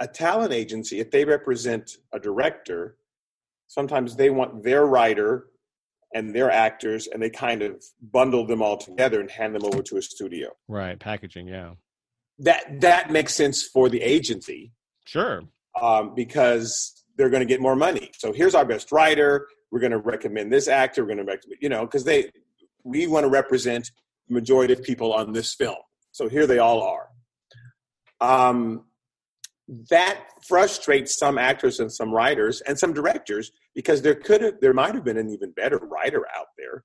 a talent agency, if they represent a director, sometimes they want their writer and their actors, and they kind of bundle them all together and hand them over to a studio. Right, packaging. Yeah, That that makes sense for the agency sure. um, because they're going to get more money. So here's our best writer. We're going to recommend this actor. We're going to recommend, you know, because they we want to represent the majority of people on this film. So here they all are. Um, that frustrates some actors and some writers and some directors because there could have there might have been an even better writer out there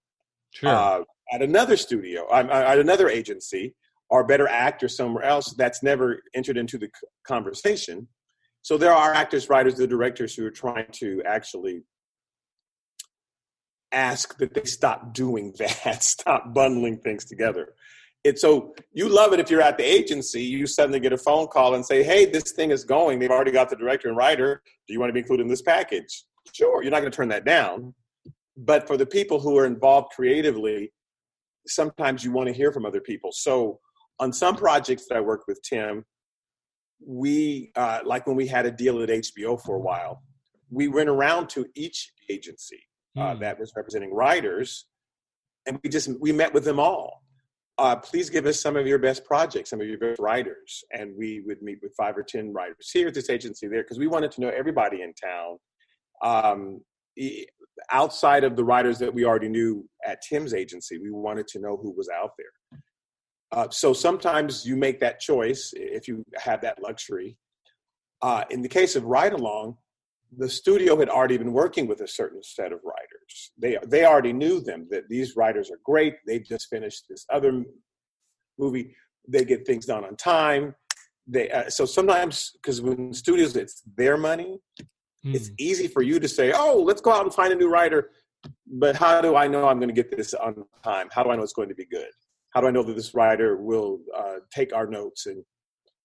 Sure. uh, at another studio, um, uh, at another agency, or better actor somewhere else that's never entered into the conversation. So there are actors, writers, the directors who are trying to actually ask that they stop doing [LAUGHS] that, stop bundling things together. It's so you love it if you're at the agency, you suddenly get a phone call and say, "Hey, this thing is going. They've already got the director and writer. Do you want to be included in this package?" Sure, you're not going to turn that down. But for the people who are involved creatively, sometimes you want to hear from other people. So on some projects that I worked with Tim, we uh, like when we had a deal at HBO for a while, we went around to each agency uh, Hmm. that was representing writers, and we just we met with them all. Uh, please give us some of your best projects, some of your best writers, and we would meet with five or ten writers here at this agency there because we wanted to know everybody in town. Um, outside of the writers that we already knew at Tim's agency, we wanted to know who was out there. Uh, so sometimes you make that choice if you have that luxury. Uh, in the case of Ride Along, the studio had already been working with a certain set of writers. They they already knew them that these writers are great. They've just finished this other movie. They get things done on time. They uh, so sometimes because when studios it's their money, it's Hmm. easy for you to say, "Oh, let's go out and find a new writer." But how do I know I'm going to get this on time? How do I know it's going to be good? How do I know that this writer will uh, take our notes? And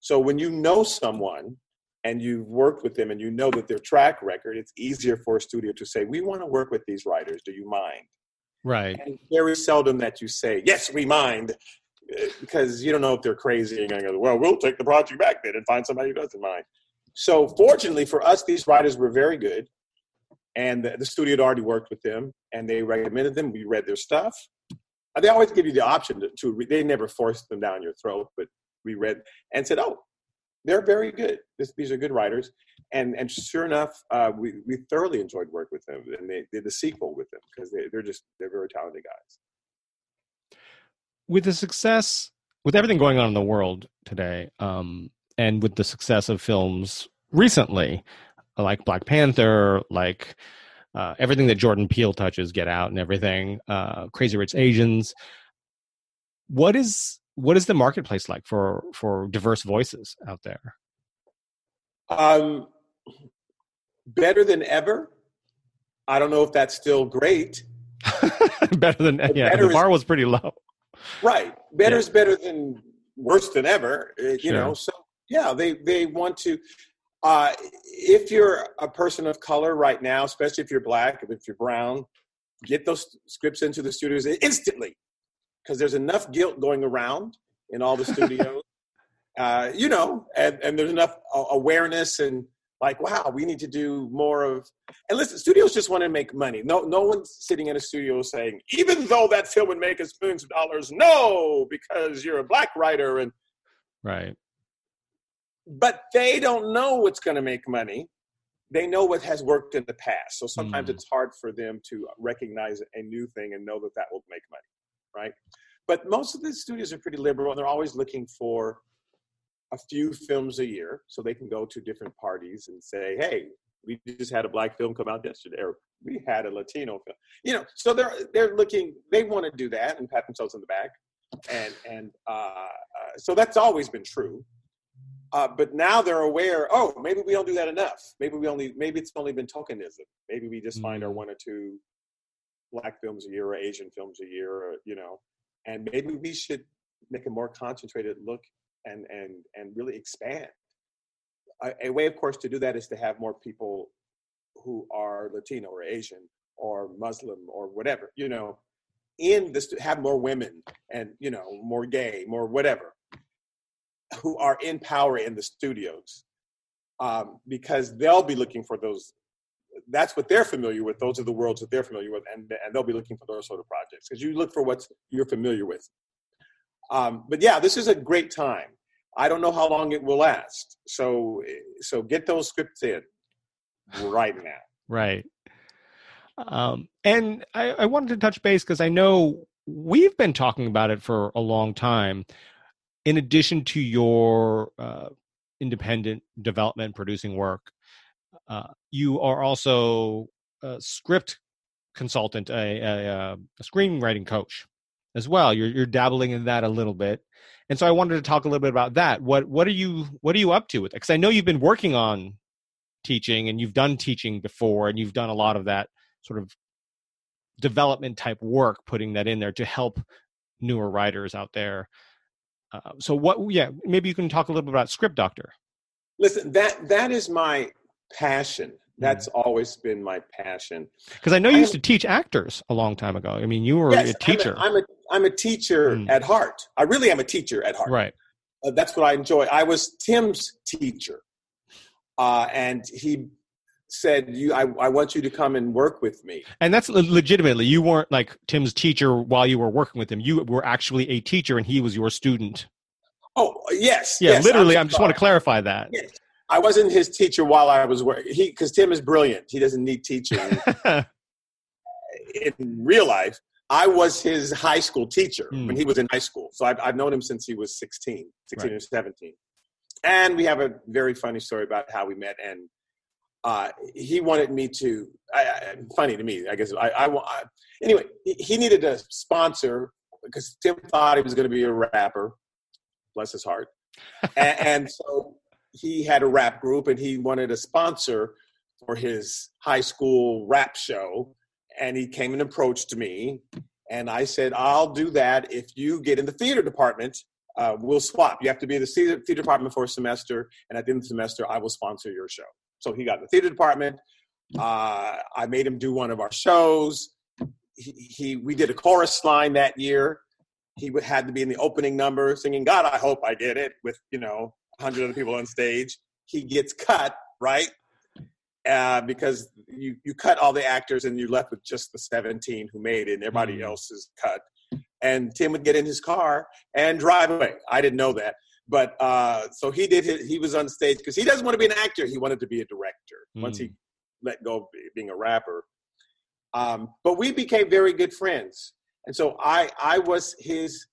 so, when you know someone and you've worked with them and you know that their track record, it's easier for a studio to say, "We want to work with these writers. Do you mind?" right. And very seldom that you say, "Yes, we mind," uh, because you don't know if they're crazy and going to go, "Well, we'll take the project back then and find somebody who doesn't mind." So, fortunately for us, these writers were very good, and the, the studio had already worked with them, and they recommended them. We read their stuff. They always give you the option to, to re- they never forced them down your throat, but we read and said, "Oh, they're very good. This, these are good writers." And and sure enough, uh, we we thoroughly enjoyed work with them, and they did the sequel with them because they, they're just they're very talented guys. with the success with everything going on in the world today um and with the success of films recently like black panther like uh, everything that jordan peele touches get out and everything uh crazy rich asians what is what is the marketplace like for for diverse voices out there Um, better than ever. I don't know if that's still great. [LAUGHS] better than yeah better the is- bar was pretty low Right. Better Yeah. is better than worse than ever. uh, You Sure. know. So yeah, they they want to. Uh, if you're a person of color right now, especially if you're black, if you're brown, get those scripts into the studios instantly, because there's enough guilt going around in all the [LAUGHS] studios. uh, you know, and, and there's enough awareness and like wow we need to do more of and listen studios just want to make money no no one's sitting in a studio saying even though that film would make us millions of dollars no because you're a black writer and right but they don't know what's going to make money they know what has worked in the past so sometimes mm. it's hard for them to recognize a new thing and know that that will make money right but most of the studios are pretty liberal and they're always looking for a few films a year so they can go to different parties and say, hey, we just had a black film come out yesterday, or we had a Latino film. You know, so they're they're looking, they want to do that and pat themselves on the back, and and uh, uh, so that's always been true. Uh, but now they're aware. Oh, maybe we don't do that enough. Maybe we only maybe it's only been tokenism. Maybe we just find our mm. one or two black films a year or Asian films a year, or you know, and maybe we should make a more concentrated look and and and really expand. A, a, way, of course, to do that is to have more people who are Latino or Asian or Muslim or whatever, you know, in this have more women and you know more gay, more whatever, who are in power in the studios, um, because they'll be looking for those. That's what they're familiar with. Those are the worlds that they're familiar with, and and they'll be looking for those sort of projects because you look for what you're familiar with. Um, but yeah, this is a great time. I don't know how long it will last. So so get those scripts in right now. [LAUGHS] Right. Um, and I, I wanted to touch base because I know we've been talking about it for a long time. In addition to your uh, independent development producing work, uh, you are also a script consultant, a, a, a screenwriting coach as well. You're you're dabbling in that a little bit, and so I wanted to talk a little bit about that. What what are you what are you up to with it? Because I know you've been working on teaching and you've done teaching before, and you've done a lot of that sort of development type work, putting that in there to help newer writers out there. Uh, so what? Yeah, maybe you can talk a little bit about Script Doctor. Listen, that that is my passion. That's mm. always been my passion. Because I know you used to teach actors a long time ago. I mean, you were yes, a teacher. I'm a, I'm a, I'm a teacher mm. at heart. I really am a teacher at heart. Right. Uh, that's what I enjoy. I was Tim's teacher, uh, and he said, "You, I, I want you to come and work with me." And that's legitimately. You weren't like Tim's teacher while you were working with him. You were actually a teacher, and he was your student. Oh yes, yeah. Yes, literally, I just want to clarify that. Yes. I wasn't his teacher while I was working. He because Tim is brilliant. He doesn't need teaching [LAUGHS] in real life. I was his high school teacher mm. when he was in high school. So I've, I've known him since he was 16, 16 right. or 17. And we have a very funny story about how we met. And uh, he wanted me to, I, I, funny to me, I guess. I, I, I anyway, he needed a sponsor because Tim thought he was going to be a rapper, bless his heart. and, and so he had a rap group and he wanted a sponsor for his high school rap show. And he came and approached me and i said i'll do that if you get in the theater department. Uh, we'll swap. You have to be in the theater, department for a semester. And at the end of the semester i will sponsor your show. So he got in the theater department. Uh, i made him do one of our shows. He, he we did a chorus line that year. He had to be in the opening number singing god i hope i get it with you know 100 other people on stage he gets cut right uh, because you, you cut all the actors and you're left with just the 17 who made it and everybody mm. else is cut. And Tim would get in his car and drive away. I didn't know that. But uh, so he did, his, he was on stage because he doesn't want to be an actor. He wanted to be a director mm. once he mm. let go of being a rapper. Um, but we became very good friends. And so I, I was his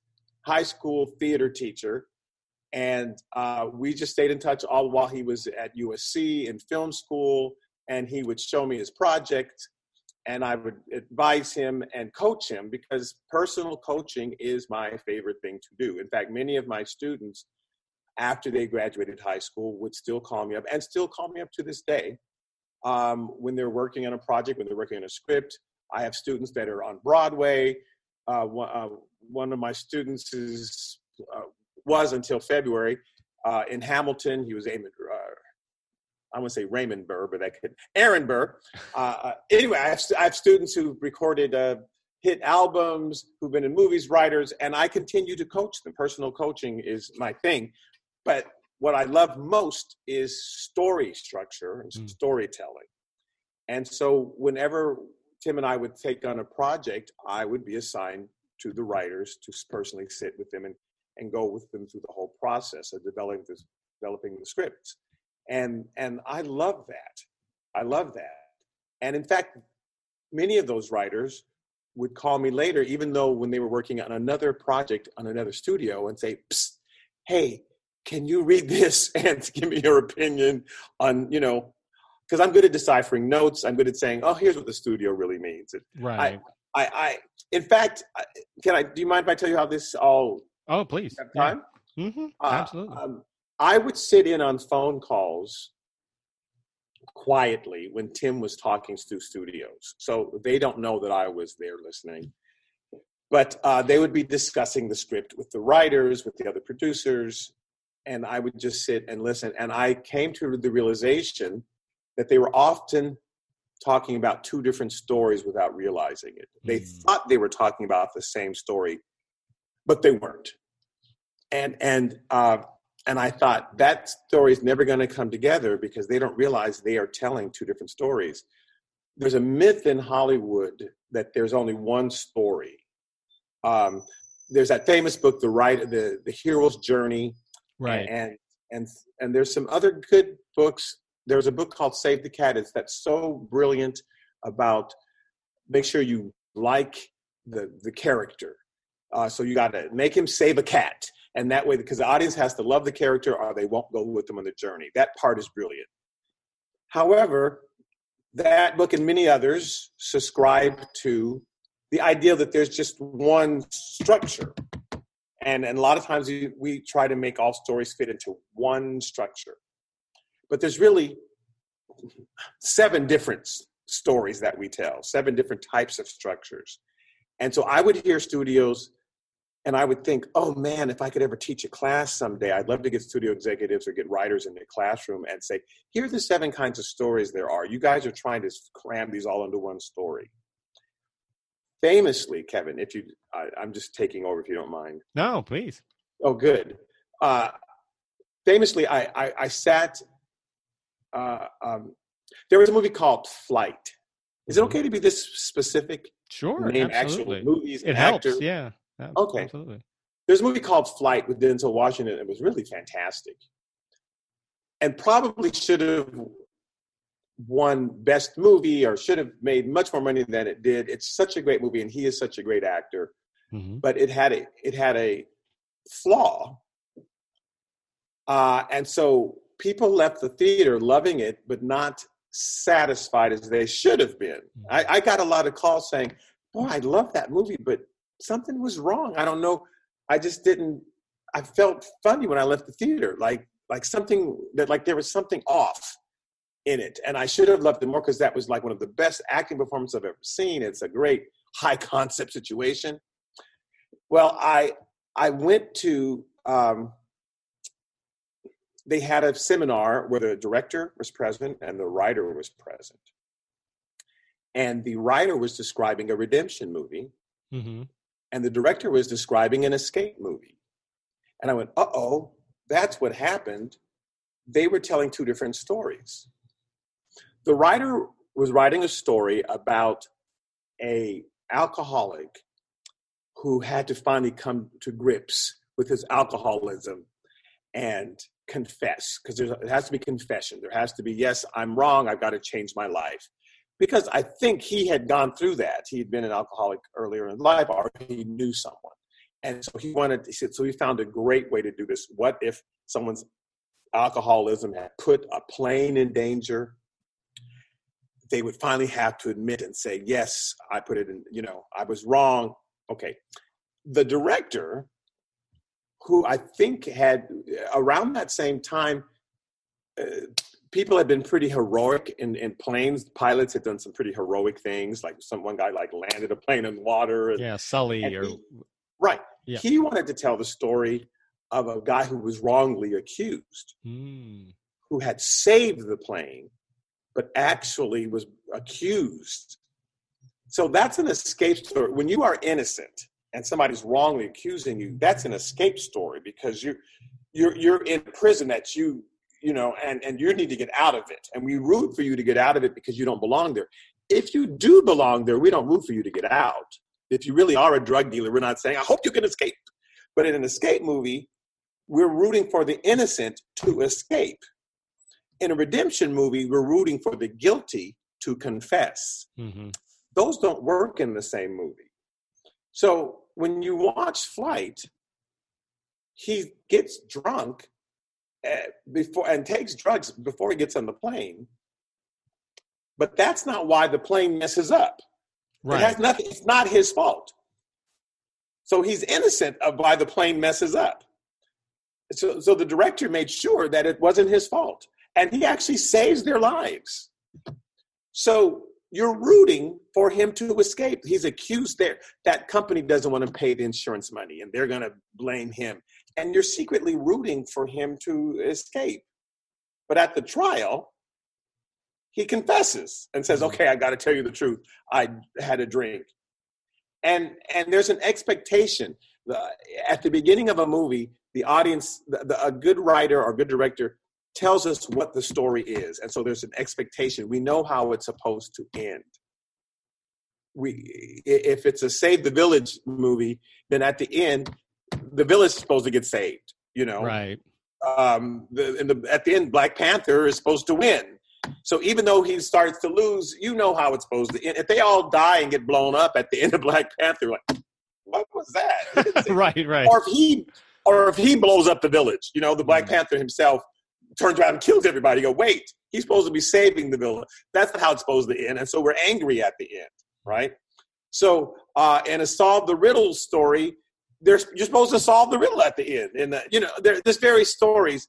high school theater teacher and uh, we just stayed in touch all while he was at USC in film school, and he would show me his project, and I would advise him and coach him because personal coaching is my favorite thing to do. In fact, many of my students, after they graduated high school, would still call me up and still call me up to this day um, when they're working on a project, when they're working on a script. I have students that are on Broadway. Uh, one, uh, one, of my students is uh, was until February. Uh, in Hamilton, he was aiming. Uh, I want to say Raymond Burr, but I could Aaron Burr. [LAUGHS] Uh, uh, anyway, I have, I have, students who've recorded uh, hit albums, who've been in movies, writers, and I continue to coach them. Personal coaching is my thing, but what I love most is story structure and Mm. storytelling. And so whenever Tim and I would take on a project, I would be assigned to the writers to personally sit with them and, and go with them through the whole process of developing the, developing the scripts. And and I love that. I love that. And in fact, many of those writers would call me later, even though when they were working on another project on another studio, and say, Psst, "Hey, can you read [LAUGHS] this and give me your opinion on you know?" Because I'm good at deciphering notes. I'm good at saying, "Oh, here's what the studio really means." Right. I, I, in fact, can I? Do you mind if I tell you how this all oh, please. have Yeah. time? hmm Uh, Absolutely. um, I would sit in on phone calls quietly when Tim was talking to studios. So they don't know that I was there listening. But uh, they would be discussing the script with the writers, with the other producers, and I would just sit and listen. And I came to the realization that they were often talking about two different stories without realizing it. They Mm. thought they were talking about the same story, but they weren't. And and uh, and I thought that story is never going to come together because they don't realize they are telling two different stories. There's a myth in Hollywood that there's only one story. Um, there's that famous book, the right, the the hero's journey, right. and and and there's some other good books. There's a book called Save the Cat. It's that's so brilliant about make sure you like the the character. Uh, so you got to make him save a cat, and that way, because the audience has to love the character, or they won't go with them on the journey. That part is brilliant. However, that book and many others subscribe to the idea that there's just one structure and, and a lot of times we, we try to make all stories fit into one structure but there's really seven different stories that we tell seven different types of structures and so i would hear studios and i would think oh man if i could ever teach a class someday i'd love to get studio executives or get writers in the classroom and say here are the seven kinds of stories there are you guys are trying to cram these all into one story famously kevin if you I, i'm just taking over if you don't mind no, please. Oh, good. Uh, famously, I, I, I sat. Uh, um, there was a movie called Flight. Is it Mhm. okay to be this specific? Sure. Name absolutely. actual movies. it and helps. actors? Yeah. Okay. Absolutely. There's a movie called Flight with Denzel Washington. It was really fantastic, and probably should have won Best Movie or should have made much more money than it did. It's such a great movie, and he is such a great actor. hmm but it had a it had a flaw uh, and so people left the theater loving it but not satisfied as they should have been I, I got a lot of calls saying boy i love that movie but something was wrong. I don't know. I just didn't i felt funny when i left the theater like like something that like there was something off in it. And i should have loved it more because that was like one of the best acting performances i've ever seen. It's a great high concept situation. Well, I I went to um, they had a seminar where the director was present and the writer was present, and the writer was describing a redemption movie, hmm and the director was describing an escape movie, and I went, "Uh oh, that's what happened." They were telling two different stories. The writer was writing a story about a alcoholic who had to finally come to grips with his alcoholism and confess because it has to be confession there has to be yes i'm wrong i've got to change my life because i think he had gone through that. He had been an alcoholic earlier in life or he knew someone. And so he wanted said so he found a great way to do this. What if someone's alcoholism had put a plane in danger? They would finally have to admit and say yes i put it in you know i was wrong. Okay. The director who i think had around that same time uh, people had been pretty heroic in, in planes pilots had done some pretty heroic things like some one guy like landed a plane in water and, Yeah. Sully or he- right Yeah. he wanted to tell the story of a guy who was wrongly accused Mm. who had saved the plane, but actually was accused. So that's an escape story. When you are innocent and somebody's wrongly accusing you, that's an escape story because you you're you're in prison that you you know and and you need to get out of it. And we root for you to get out of it because you don't belong there. If you do belong there we don't root for you to get out. If you really are a drug dealer we're not saying i hope you can escape. But in an escape movie we're rooting for the innocent to escape. In a redemption movie we're rooting for the guilty to confess. Mm-hmm. those don't work in the same movie. So when you watch flight he gets drunk Uh, before and takes drugs before he gets on the plane. But that's not why the plane messes up. Right. It has nothing. It's not his fault. So he's innocent of why the plane messes up. So, so the director made sure that it wasn't his fault, and he actually saves their lives. So you're rooting for him to escape. He's accused there. That company doesn't want to pay the insurance money, and they're going to blame him and you're secretly rooting for him to escape. But at the trial, he confesses and says, mm-hmm. "Okay, I got to tell you the truth. I had a drink." And and there's an expectation at the beginning of a movie. The audience, the, the, a good writer or good director, tells us what the story is, and so there's an expectation. We know how it's supposed to end. We, if it's a Save the Village movie, then at the end the village is supposed to get saved. You know, right? Um, the, and the, at the end, Black Panther is supposed to win. So even though he starts to lose, you know how it's supposed to end. If they all die and get blown up at the end of [LAUGHS] Black Panther, like, what was that? [LAUGHS] right, right. Or if he, or if he blows up the village, you know, the Black mm. Panther himself turns around and kills everybody. You go, wait, he's supposed to be saving the village. That's not how it's supposed to end. And so we're angry at the end, right? So uh, in a solve the riddle story, there's you're supposed to solve the riddle at the end. And you know, there, there's various stories.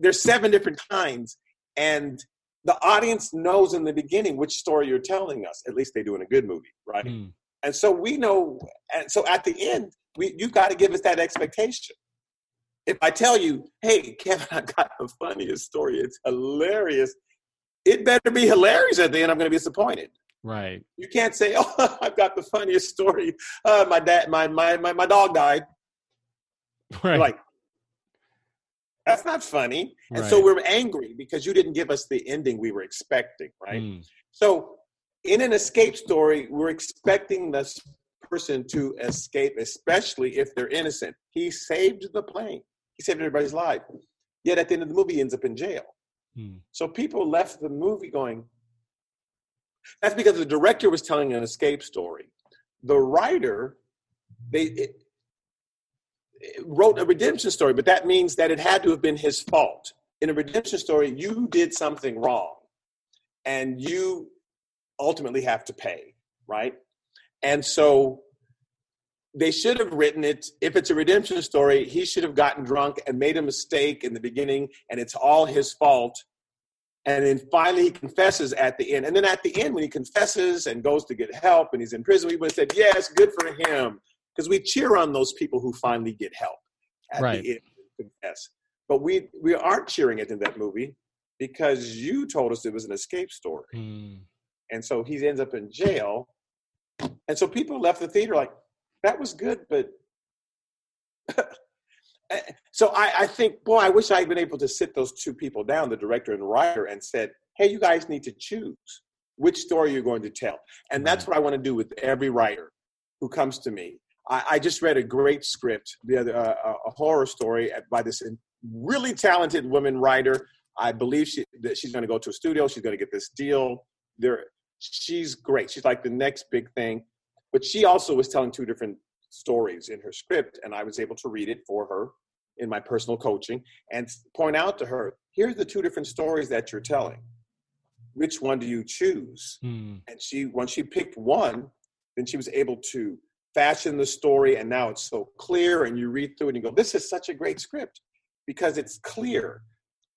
There's seven different kinds, and the audience knows in the beginning which story you're telling us. At least they do in a good movie, right? Mm. And so we know. And so at the end, we you've got to give us that expectation. If I tell you, "Hey, Kevin, [LAUGHS] I've got the funniest story. It's hilarious," it better be hilarious at the end. I'm going to be disappointed. Right. You can't say, [LAUGHS] "Oh, I've got the funniest story. Uh, my dad, my, my my my dog died." Right. Like that's not funny, and right. so we're angry because you didn't give us the ending we were expecting. Right. Mm. So, in an escape story, we're expecting this person to escape, especially if they're innocent. He saved the plane. He saved everybody's life. Yet at the end of the movie, he ends up in jail. Mm. So people left the movie going, that's because the director was telling an escape story. The writer, they it, it wrote a redemption story, but that means that it had to have been his fault. In a redemption story, you did something wrong, and you ultimately have to pay, right? And so they should have written it if it's a redemption story he should have gotten drunk and made a mistake in the beginning and it's all his fault and then finally he confesses at the end. And then at the end, when he confesses and goes to get help and he's in prison, we would have said, Yes, good for him. Because we cheer on those people who finally get help at right. the end confess. But we we aren't cheering it in that movie because you told us it was an escape story. Mm. And so he ends up in jail. And so people left the theater like, that was good, but so I, I, think, boy, I wish I had been able to sit those two people down, the director and the writer, and said, hey, you guys need to choose which story you're going to tell. And that's what I want to do with every writer who comes to me. I, I just read a great script, the other, uh, a horror story by this really talented woman writer. I believe she, that she's going to go to a studio. She's going to get this deal. There, she's great. She's like the next big thing. But she also was telling two different stories in her script, and I was able to read it for her in my personal coaching and point out to her here's the two different stories that you're telling. Which one do you choose? Hmm. And she, once she picked one, then she was able to fashion the story, and now it's so clear. And you read through it and you go, This is such a great script because it's clear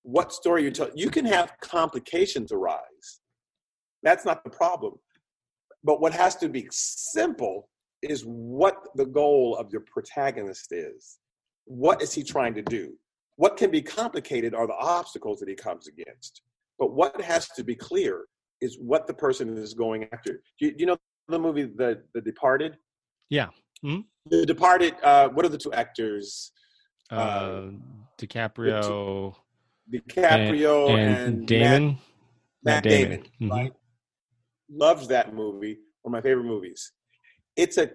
what story you're telling. You can have complications arise. That's not the problem. But what has to be simple is what the goal of your protagonist is. What is he trying to do? What can be complicated are the obstacles that he comes against. But what has to be clear is what the person is going after. Do you, do you know the movie The The Departed? Yeah. Mm-hmm. The Departed. Uh, what are the two actors? Uh, uh, DiCaprio, DiCaprio and, and, and Damon. Matt, Matt Damon. Damon, Mhm. right? Loves that movie. One of my favorite movies. It's a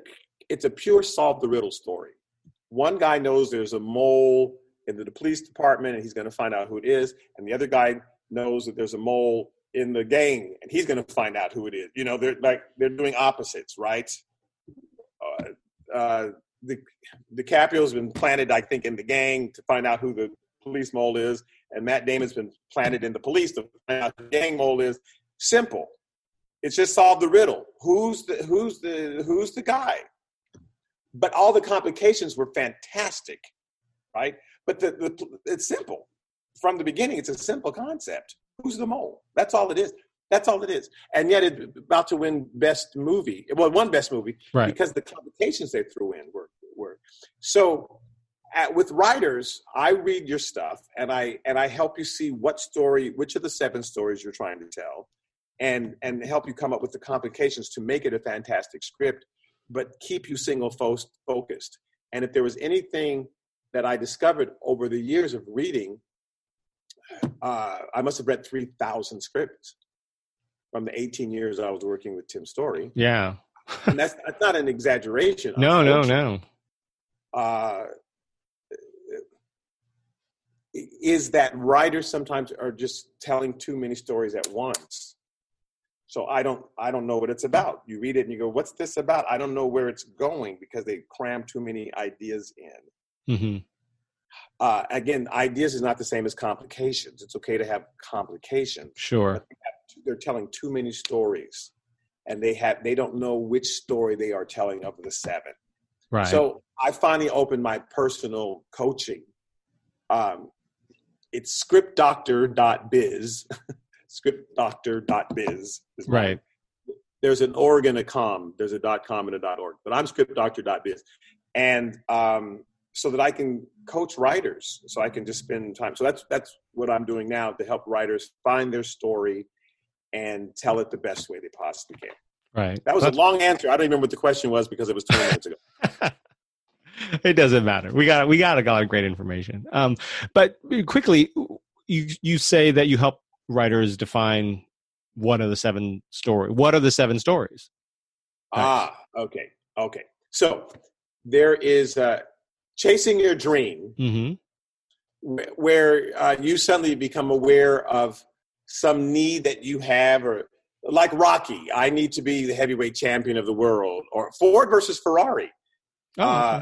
it's a pure solve the riddle story. One guy knows there's a mole in the police department and he's going to find out who it is, and the other guy knows that there's a mole in the gang and he's going to find out who it is. You know, they're like they're doing opposites, right? Uh, uh, the DiCaprio's been planted, I think, in the gang to find out who the police mole is, and Matt Damon's been planted in the police to find out who the gang mole is. Simple. It's just solve the riddle. Who's the who's the who's the guy? But all the complications were fantastic, right? But the, the it's simple from the beginning. It's a simple concept. Who's the mole? That's all it is. That's all it is. And yet, it's about to win best movie. Well, one best movie Right. because the complications they threw in were were so. At, with writers, I read your stuff and I and I help you see what story, which of the seven stories you're trying to tell, and and help you come up with the complications to make it a fantastic script, but keep you single fo- focused. And if there was anything that I discovered over the years of reading, uh, I must have read three thousand scripts from the 18 years I was working with Tim Story, Yeah. and that's that's not an exaggeration. No, no, no. uh, is that writers sometimes are just telling too many stories at once. So I don't I don't know what it's about. You read it and you go, "What's this about?" I don't know where it's going because they cram too many ideas in. hmm Uh, again, ideas is not the same as complications. It's okay to have complications. Sure. They're telling too many stories, and they have they don't know which story they are telling of the seven. Right. So I finally opened my personal coaching. Um, it's scriptdoctor.biz. [LAUGHS] scriptdoctor.biz. is right. There's an org and a com. There's a dot com and a dot org. But I'm scriptdoctor.biz. And um, so that I can coach writers. So I can just spend time. So that's that's what I'm doing now to help writers find their story and tell it the best way they possibly can. Right. That was That's- a long answer. I don't even remember what the question was because it was 20 minutes ago. [LAUGHS] it doesn't matter. We got we got a lot of great information. Um, but quickly, you you say that you help writers define one of the seven story. What are the seven stories? Ah, okay, okay. So there is uh, chasing your dream, Mm-hmm. wh- where uh, you suddenly become aware of some need that you have, or like Rocky, I need to be the heavyweight champion of the world, or Ford versus Ferrari, Oh, uh,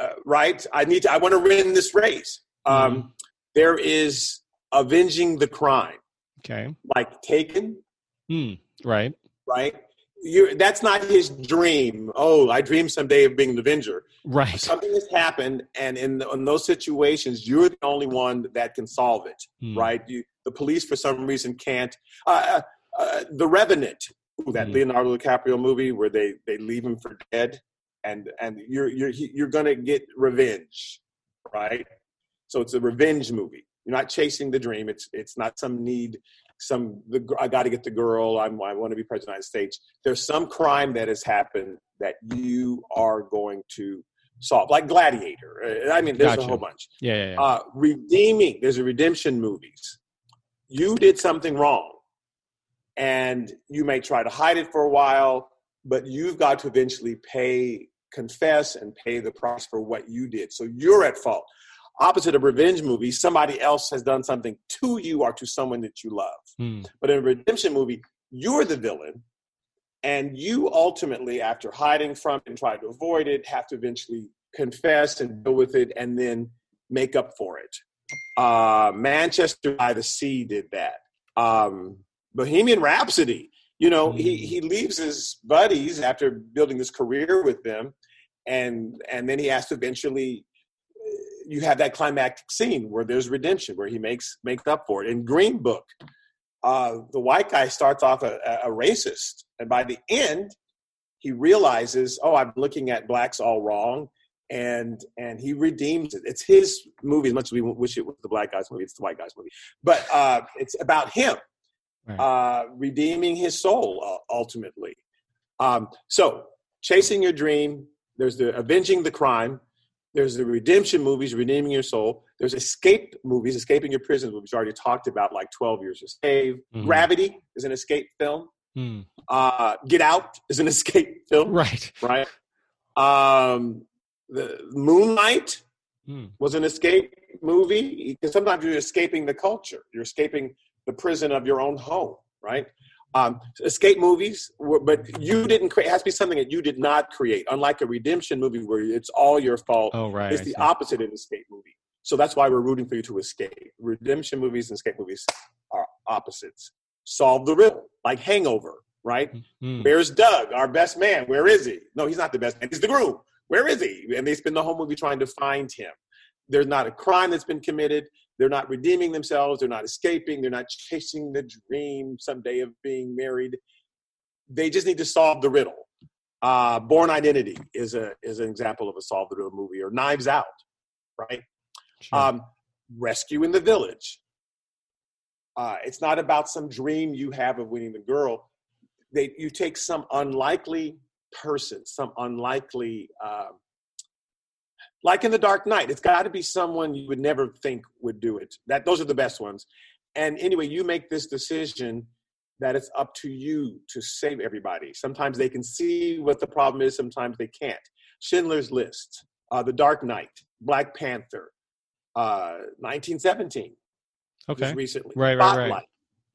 uh, right? I need to. I want to win this race. Um, Mhm. There is avenging the crime, okay. like Taken, Hmm. Right. right? You, that's not his dream. Oh, I dream someday of being an Avenger. Right. Something has happened, and in, in those situations, you're the only one that can solve it, Hmm. right? You, the police, for some reason, can't. Uh, uh, uh, the Revenant, ooh, that Mhm. Leonardo DiCaprio movie where they they leave him for dead, and and you're you're you're gonna get revenge, right? So it's a revenge movie. You're not chasing the dream. It's it's not some need. Some the I got to get the girl. I'm, I want to be president of the United States. There's some crime that has happened that you are going to solve, like Gladiator. Uh, I mean, there's Gotcha. a whole bunch. Yeah. Yeah. yeah. Uh, redeeming. There's a redemption movies. You did something wrong, and you may try to hide it for a while, but you've got to eventually pay, confess, and pay the price for what you did. So you're at fault. Opposite of revenge movies, somebody else has done something to you or to someone that you love. Hmm. But in a redemption movie, you're the villain, and you ultimately, after hiding from it and trying to avoid it, have to eventually confess and deal with it, and then make up for it. Uh, Manchester by the Sea did that. Um, Bohemian Rhapsody, you know, he Mm. he leaves his buddies after building this career with them, and and then he has to eventually. You have that climactic scene where there's redemption, where he makes makes up for it. In Green Book, uh, the white guy starts off a, a racist, and by the end, he realizes, oh, I'm looking at blacks all wrong, and and he redeems it. It's his movie. As much as we wish it was the black guy's movie, it's the white guy's movie. But uh, it's about him Right. uh, redeeming his soul uh, ultimately. Um, so, chasing your dream. There's the avenging the crime. There's the redemption movies, redeeming your soul. There's escape movies, escaping your prison, which we've already talked about, like 12 Years a Slave. Mhm. Gravity is an escape film. Hmm. Uh, Get Out is an [LAUGHS] escape film, Right. right? Um, the Moonlight Hmm. was an escape movie because sometimes you're escaping the culture, you're escaping the prison of your own home, right? Um, escape movies, were, but you didn't create. It has to be something that you did not create. Unlike a redemption movie where it's all your fault. Oh, right. it's the opposite of an escape movie. So that's why we're rooting for you to escape. Redemption movies and escape movies are opposites. Solve the riddle, like Hangover, right? Hmm. Where's Doug, our best man? Where is he? No, he's not the best man. He's the groom. Where is he? And they spend the whole movie trying to find him. There's not a crime that's been committed. They're not redeeming themselves. They're not escaping. They're not chasing the dream someday of being married. They just need to solve the riddle. Uh, Bourne Identity is a is an example of a solve the riddle movie, or Knives Out, right? Sure. Um, Rescue in the Village. Uh, it's not about some dream you have of winning the girl. They you take some unlikely person, some unlikely, uh, like in the Dark Knight. It's got to be someone you would never think would do it. That those are the best ones. And anyway, you make this decision that it's up to you to save everybody. Sometimes they can see what the problem is. Sometimes they can't. Schindler's List, uh, The Dark Knight, Black Panther, uh, 1917 okay. just recently. Right, right, right. Spotlight,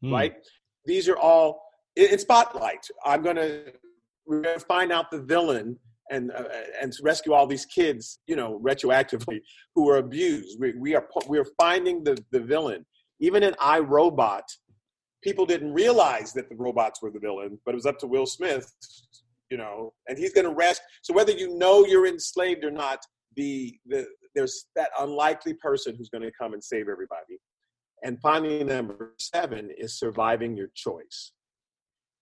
Hmm. right? These are all in, in Spotlight. I'm gonna we're gonna find out the villain and uh, and rescue all these kids, you know, retroactively who are abused. We, we are we are finding the the villain. Even in I Robot, people didn't realize that the robots were the villain, but it was up to Will Smith, you know, and he's going to rest. So whether you know you're enslaved or not, the the there's that unlikely person who's going to come and save everybody. And finally, number seven is surviving your choice.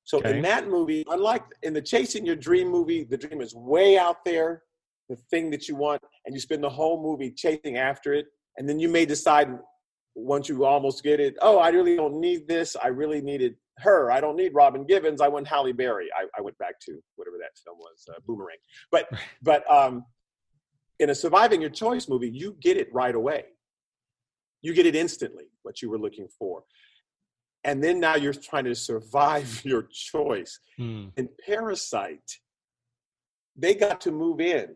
So Okay. in that movie, unlike in the Chasing Your Dream movie, the dream is way out there, the thing that you want, and you spend the whole movie chasing after it. And then you may decide once you almost get it, oh, I really don't need this. I really needed her. I don't need Robin Givens. I want Halle Berry. I, I went back to whatever that film was, uh, Boomerang. But but um, in a surviving your choice movie, you get it right away. You get it instantly, what you were looking for. And then now you're trying to survive [LAUGHS] your choice. Hmm. In Parasite, they got to move in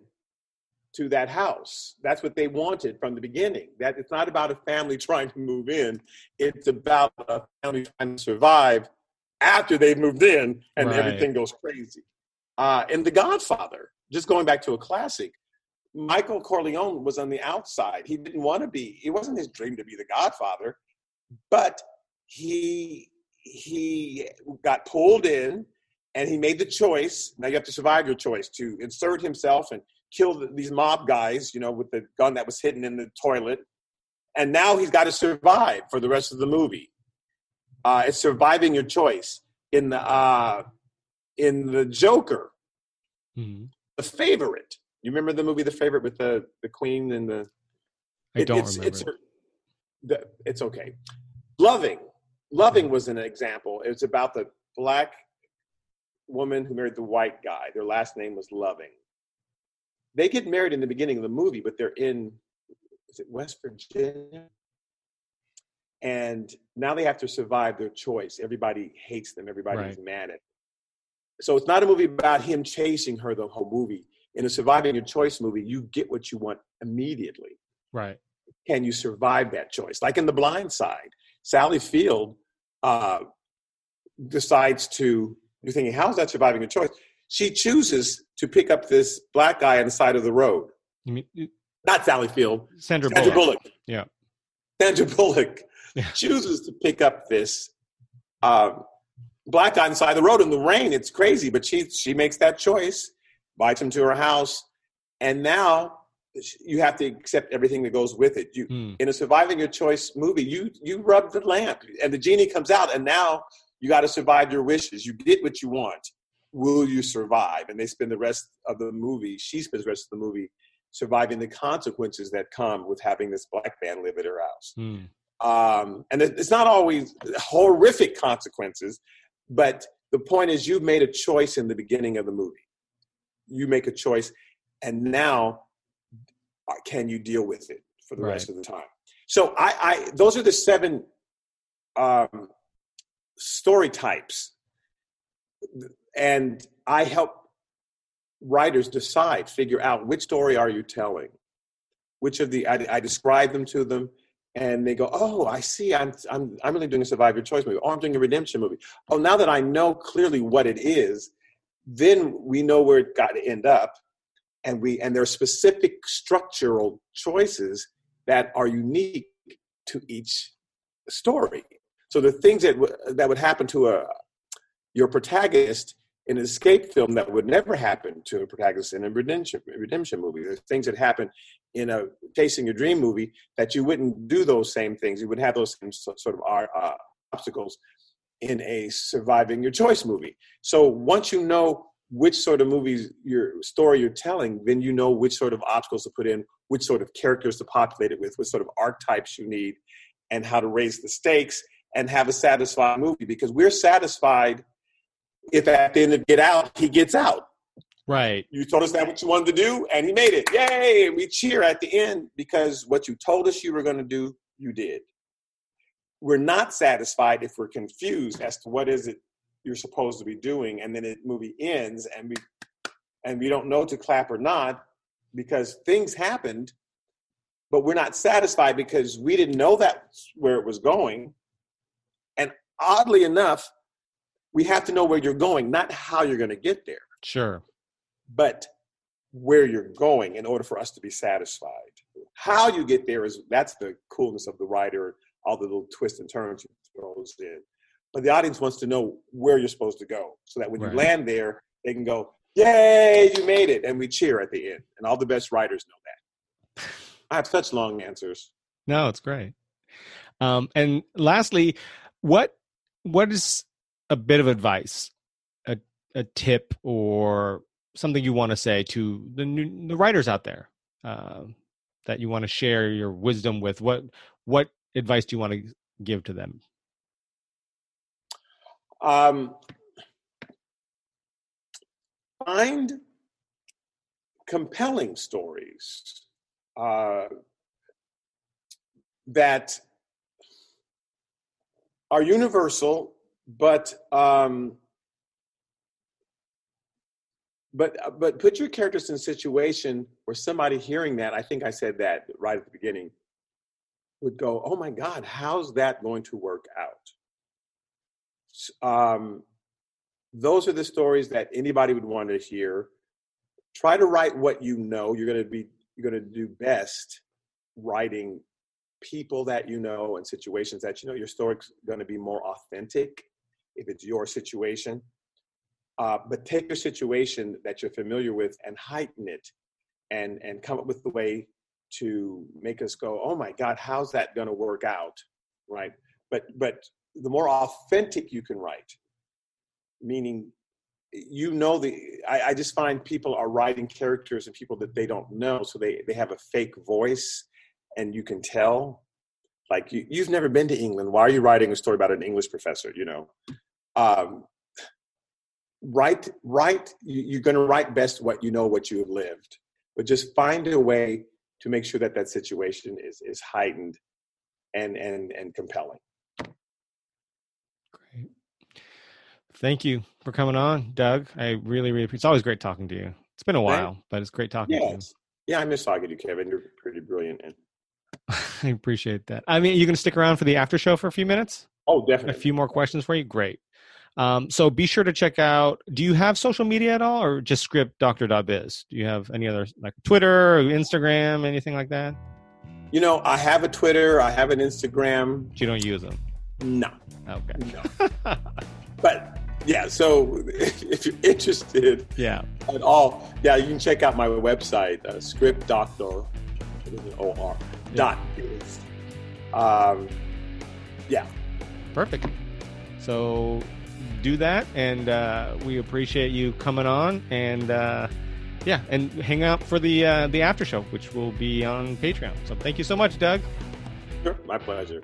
to that house. That's what they wanted from the beginning. That it's not about a family [LAUGHS] trying to move in. It's about a family trying to survive after they've moved in and Right. everything goes crazy. Uh, and The Godfather, just going back to a classic, Michael Corleone was on the outside. He didn't want to be. It wasn't his dream to be the Godfather, but he he got pulled in and he made the choice. Now you have to survive your choice to insert himself and kill the, these mob guys, you know, with the gun that was hidden in the toilet. And now he's got to survive for the rest of the movie. Uh, it's surviving your choice. In the uh, in the Joker, Hmm. the favorite. You remember the movie The Favorite with the the Queen and the I it- don't it's, remember. It's, the, it's okay. Loving. Loving was an example. It was about the black woman who married the white guy. Their last name was Loving. They get married in the beginning of the movie, but they're in is it West Virginia? And now they have to survive their choice. Everybody hates them. Everybody's Right. mad at them. So it's not a movie about him chasing her the whole movie. In a surviving your choice movie, you get what you want immediately right. can you survive that choice? Like in The Blind Side, Sally Field uh, decides to. You're thinking, how's that surviving a choice? She chooses to pick up this black guy on the side of the road. You mean Not Sally Field, Sandra Sandra Bullock? Bullock. Yeah. Sandra Bullock Yeah. [LAUGHS] chooses to pick up this um, black guy on the side of the road in the rain. It's crazy, but she she makes that choice, invites him to her house, and now you have to accept everything that goes with it. You Hmm. in a surviving your choice movie, you you rub the lamp and the genie comes out, and now you got to survive your wishes. You get what you want. Will you survive? And they spend the rest of the movie. She spends the rest of the movie surviving the consequences that come with having this black man live at her house. Hmm. Um, and it's not always horrific consequences, but the point is you've made a choice in the beginning of the movie. You make a choice, and now can you deal with it for the Right. rest of the time? So I, I those are the seven um, story types, and I help writers decide, figure out which story are you telling, which of the I, I describe them to them, and they go, "Oh, I see. I'm I'm I'm really doing a survive your choice movie. Oh, I'm doing a redemption movie. Oh, now that I know clearly what it is, then we know where it got to end up, and we and there are specific structural choices that are unique to each story. So the things that w- that would happen to a your protagonist in an escape film that would never happen to a protagonist in a redemption redemption movie. There's things that happen in a chasing your dream movie that you wouldn't do those same things. You would have those same so- sort of uh, obstacles in a surviving your choice movie. So once you know which sort of movies your story you're telling, then you know which sort of obstacles to put in, which sort of characters to populate it with, what sort of archetypes you need, and how to raise the stakes and have a satisfying movie. Because we're satisfied if at the end of Get Out he gets out. Right. You told us that what you wanted to do, and he made it. Yay! And we cheer at the end because what you told us you were going to do, you did. We're not satisfied if we're confused as to what is it you're supposed to be doing, and then the movie ends, and we and we don't know to clap or not because things happened, but we're not satisfied because we didn't know that's where it was going. And oddly enough, we have to know where you're going, not how you're going to get there Sure. but where you're going in order for us to be satisfied. How you get there is that's the coolness of the writer, all the little twists and turns he throws in. But the audience wants to know where you're supposed to go so that when Right. you land there, they can go, Yay, you made it. And we cheer at the end. And all the best writers know that. I have such long answers. No, it's great. Um, and lastly, what what is a bit of advice, a a tip, or something you want to say to the new, the writers out there uh, that you want to share your wisdom with? What what advice do you want to give to them? Um, find compelling stories uh, that are universal, but um, but but put your characters in a situation where somebody hearing that, I think I said that right at the beginning, would go, "Oh my God, how's that going to work out?" Um, those are the stories that anybody would want to hear. Try to write what you know. You're going to be you're going to do best writing people that you know and situations that you know. Your story's going to be more authentic if it's your situation. Uh, but take a situation that you're familiar with and heighten it, and and come up with the way to make us go, oh my God, how's that going to work out, right? But but the more authentic you can write, meaning you know the I, I just find people are writing characters and people that they don't know so they they have a fake voice and you can tell. Like you, you've never been to england. Why are you writing a story about an english professor you know? Um, write write you, you're going to write best what you know what you have lived but just find a way to make sure that that situation is is heightened and and and compelling Thank you for coming on, Doug. I really, really. It's always great talking to you. It's been a while, but it's great talking to you. yeah i miss talking to you kevin you're pretty brilliant and [LAUGHS] I appreciate that. I mean, you can stick around for the after show for a few minutes. oh definitely. A few more questions for you. Great. Um, so be sure to check out. Do you have social media at all, or just script Doctor.biz? Do you have any other like Twitter or Instagram, anything like that? You know, I have a Twitter, I have an Instagram. But you don't use them. No, Okay. no. [LAUGHS] but yeah, so [LAUGHS] if you're interested yeah. at all, yeah, you can check out my website, uh, script doctor, O-R, dot biz. Um, yeah, Perfect. So do that, and uh, we appreciate you coming on, and uh, yeah, and hang out for the uh, the after show, which will be on Patreon. So thank you so much, Doug. sure, my pleasure.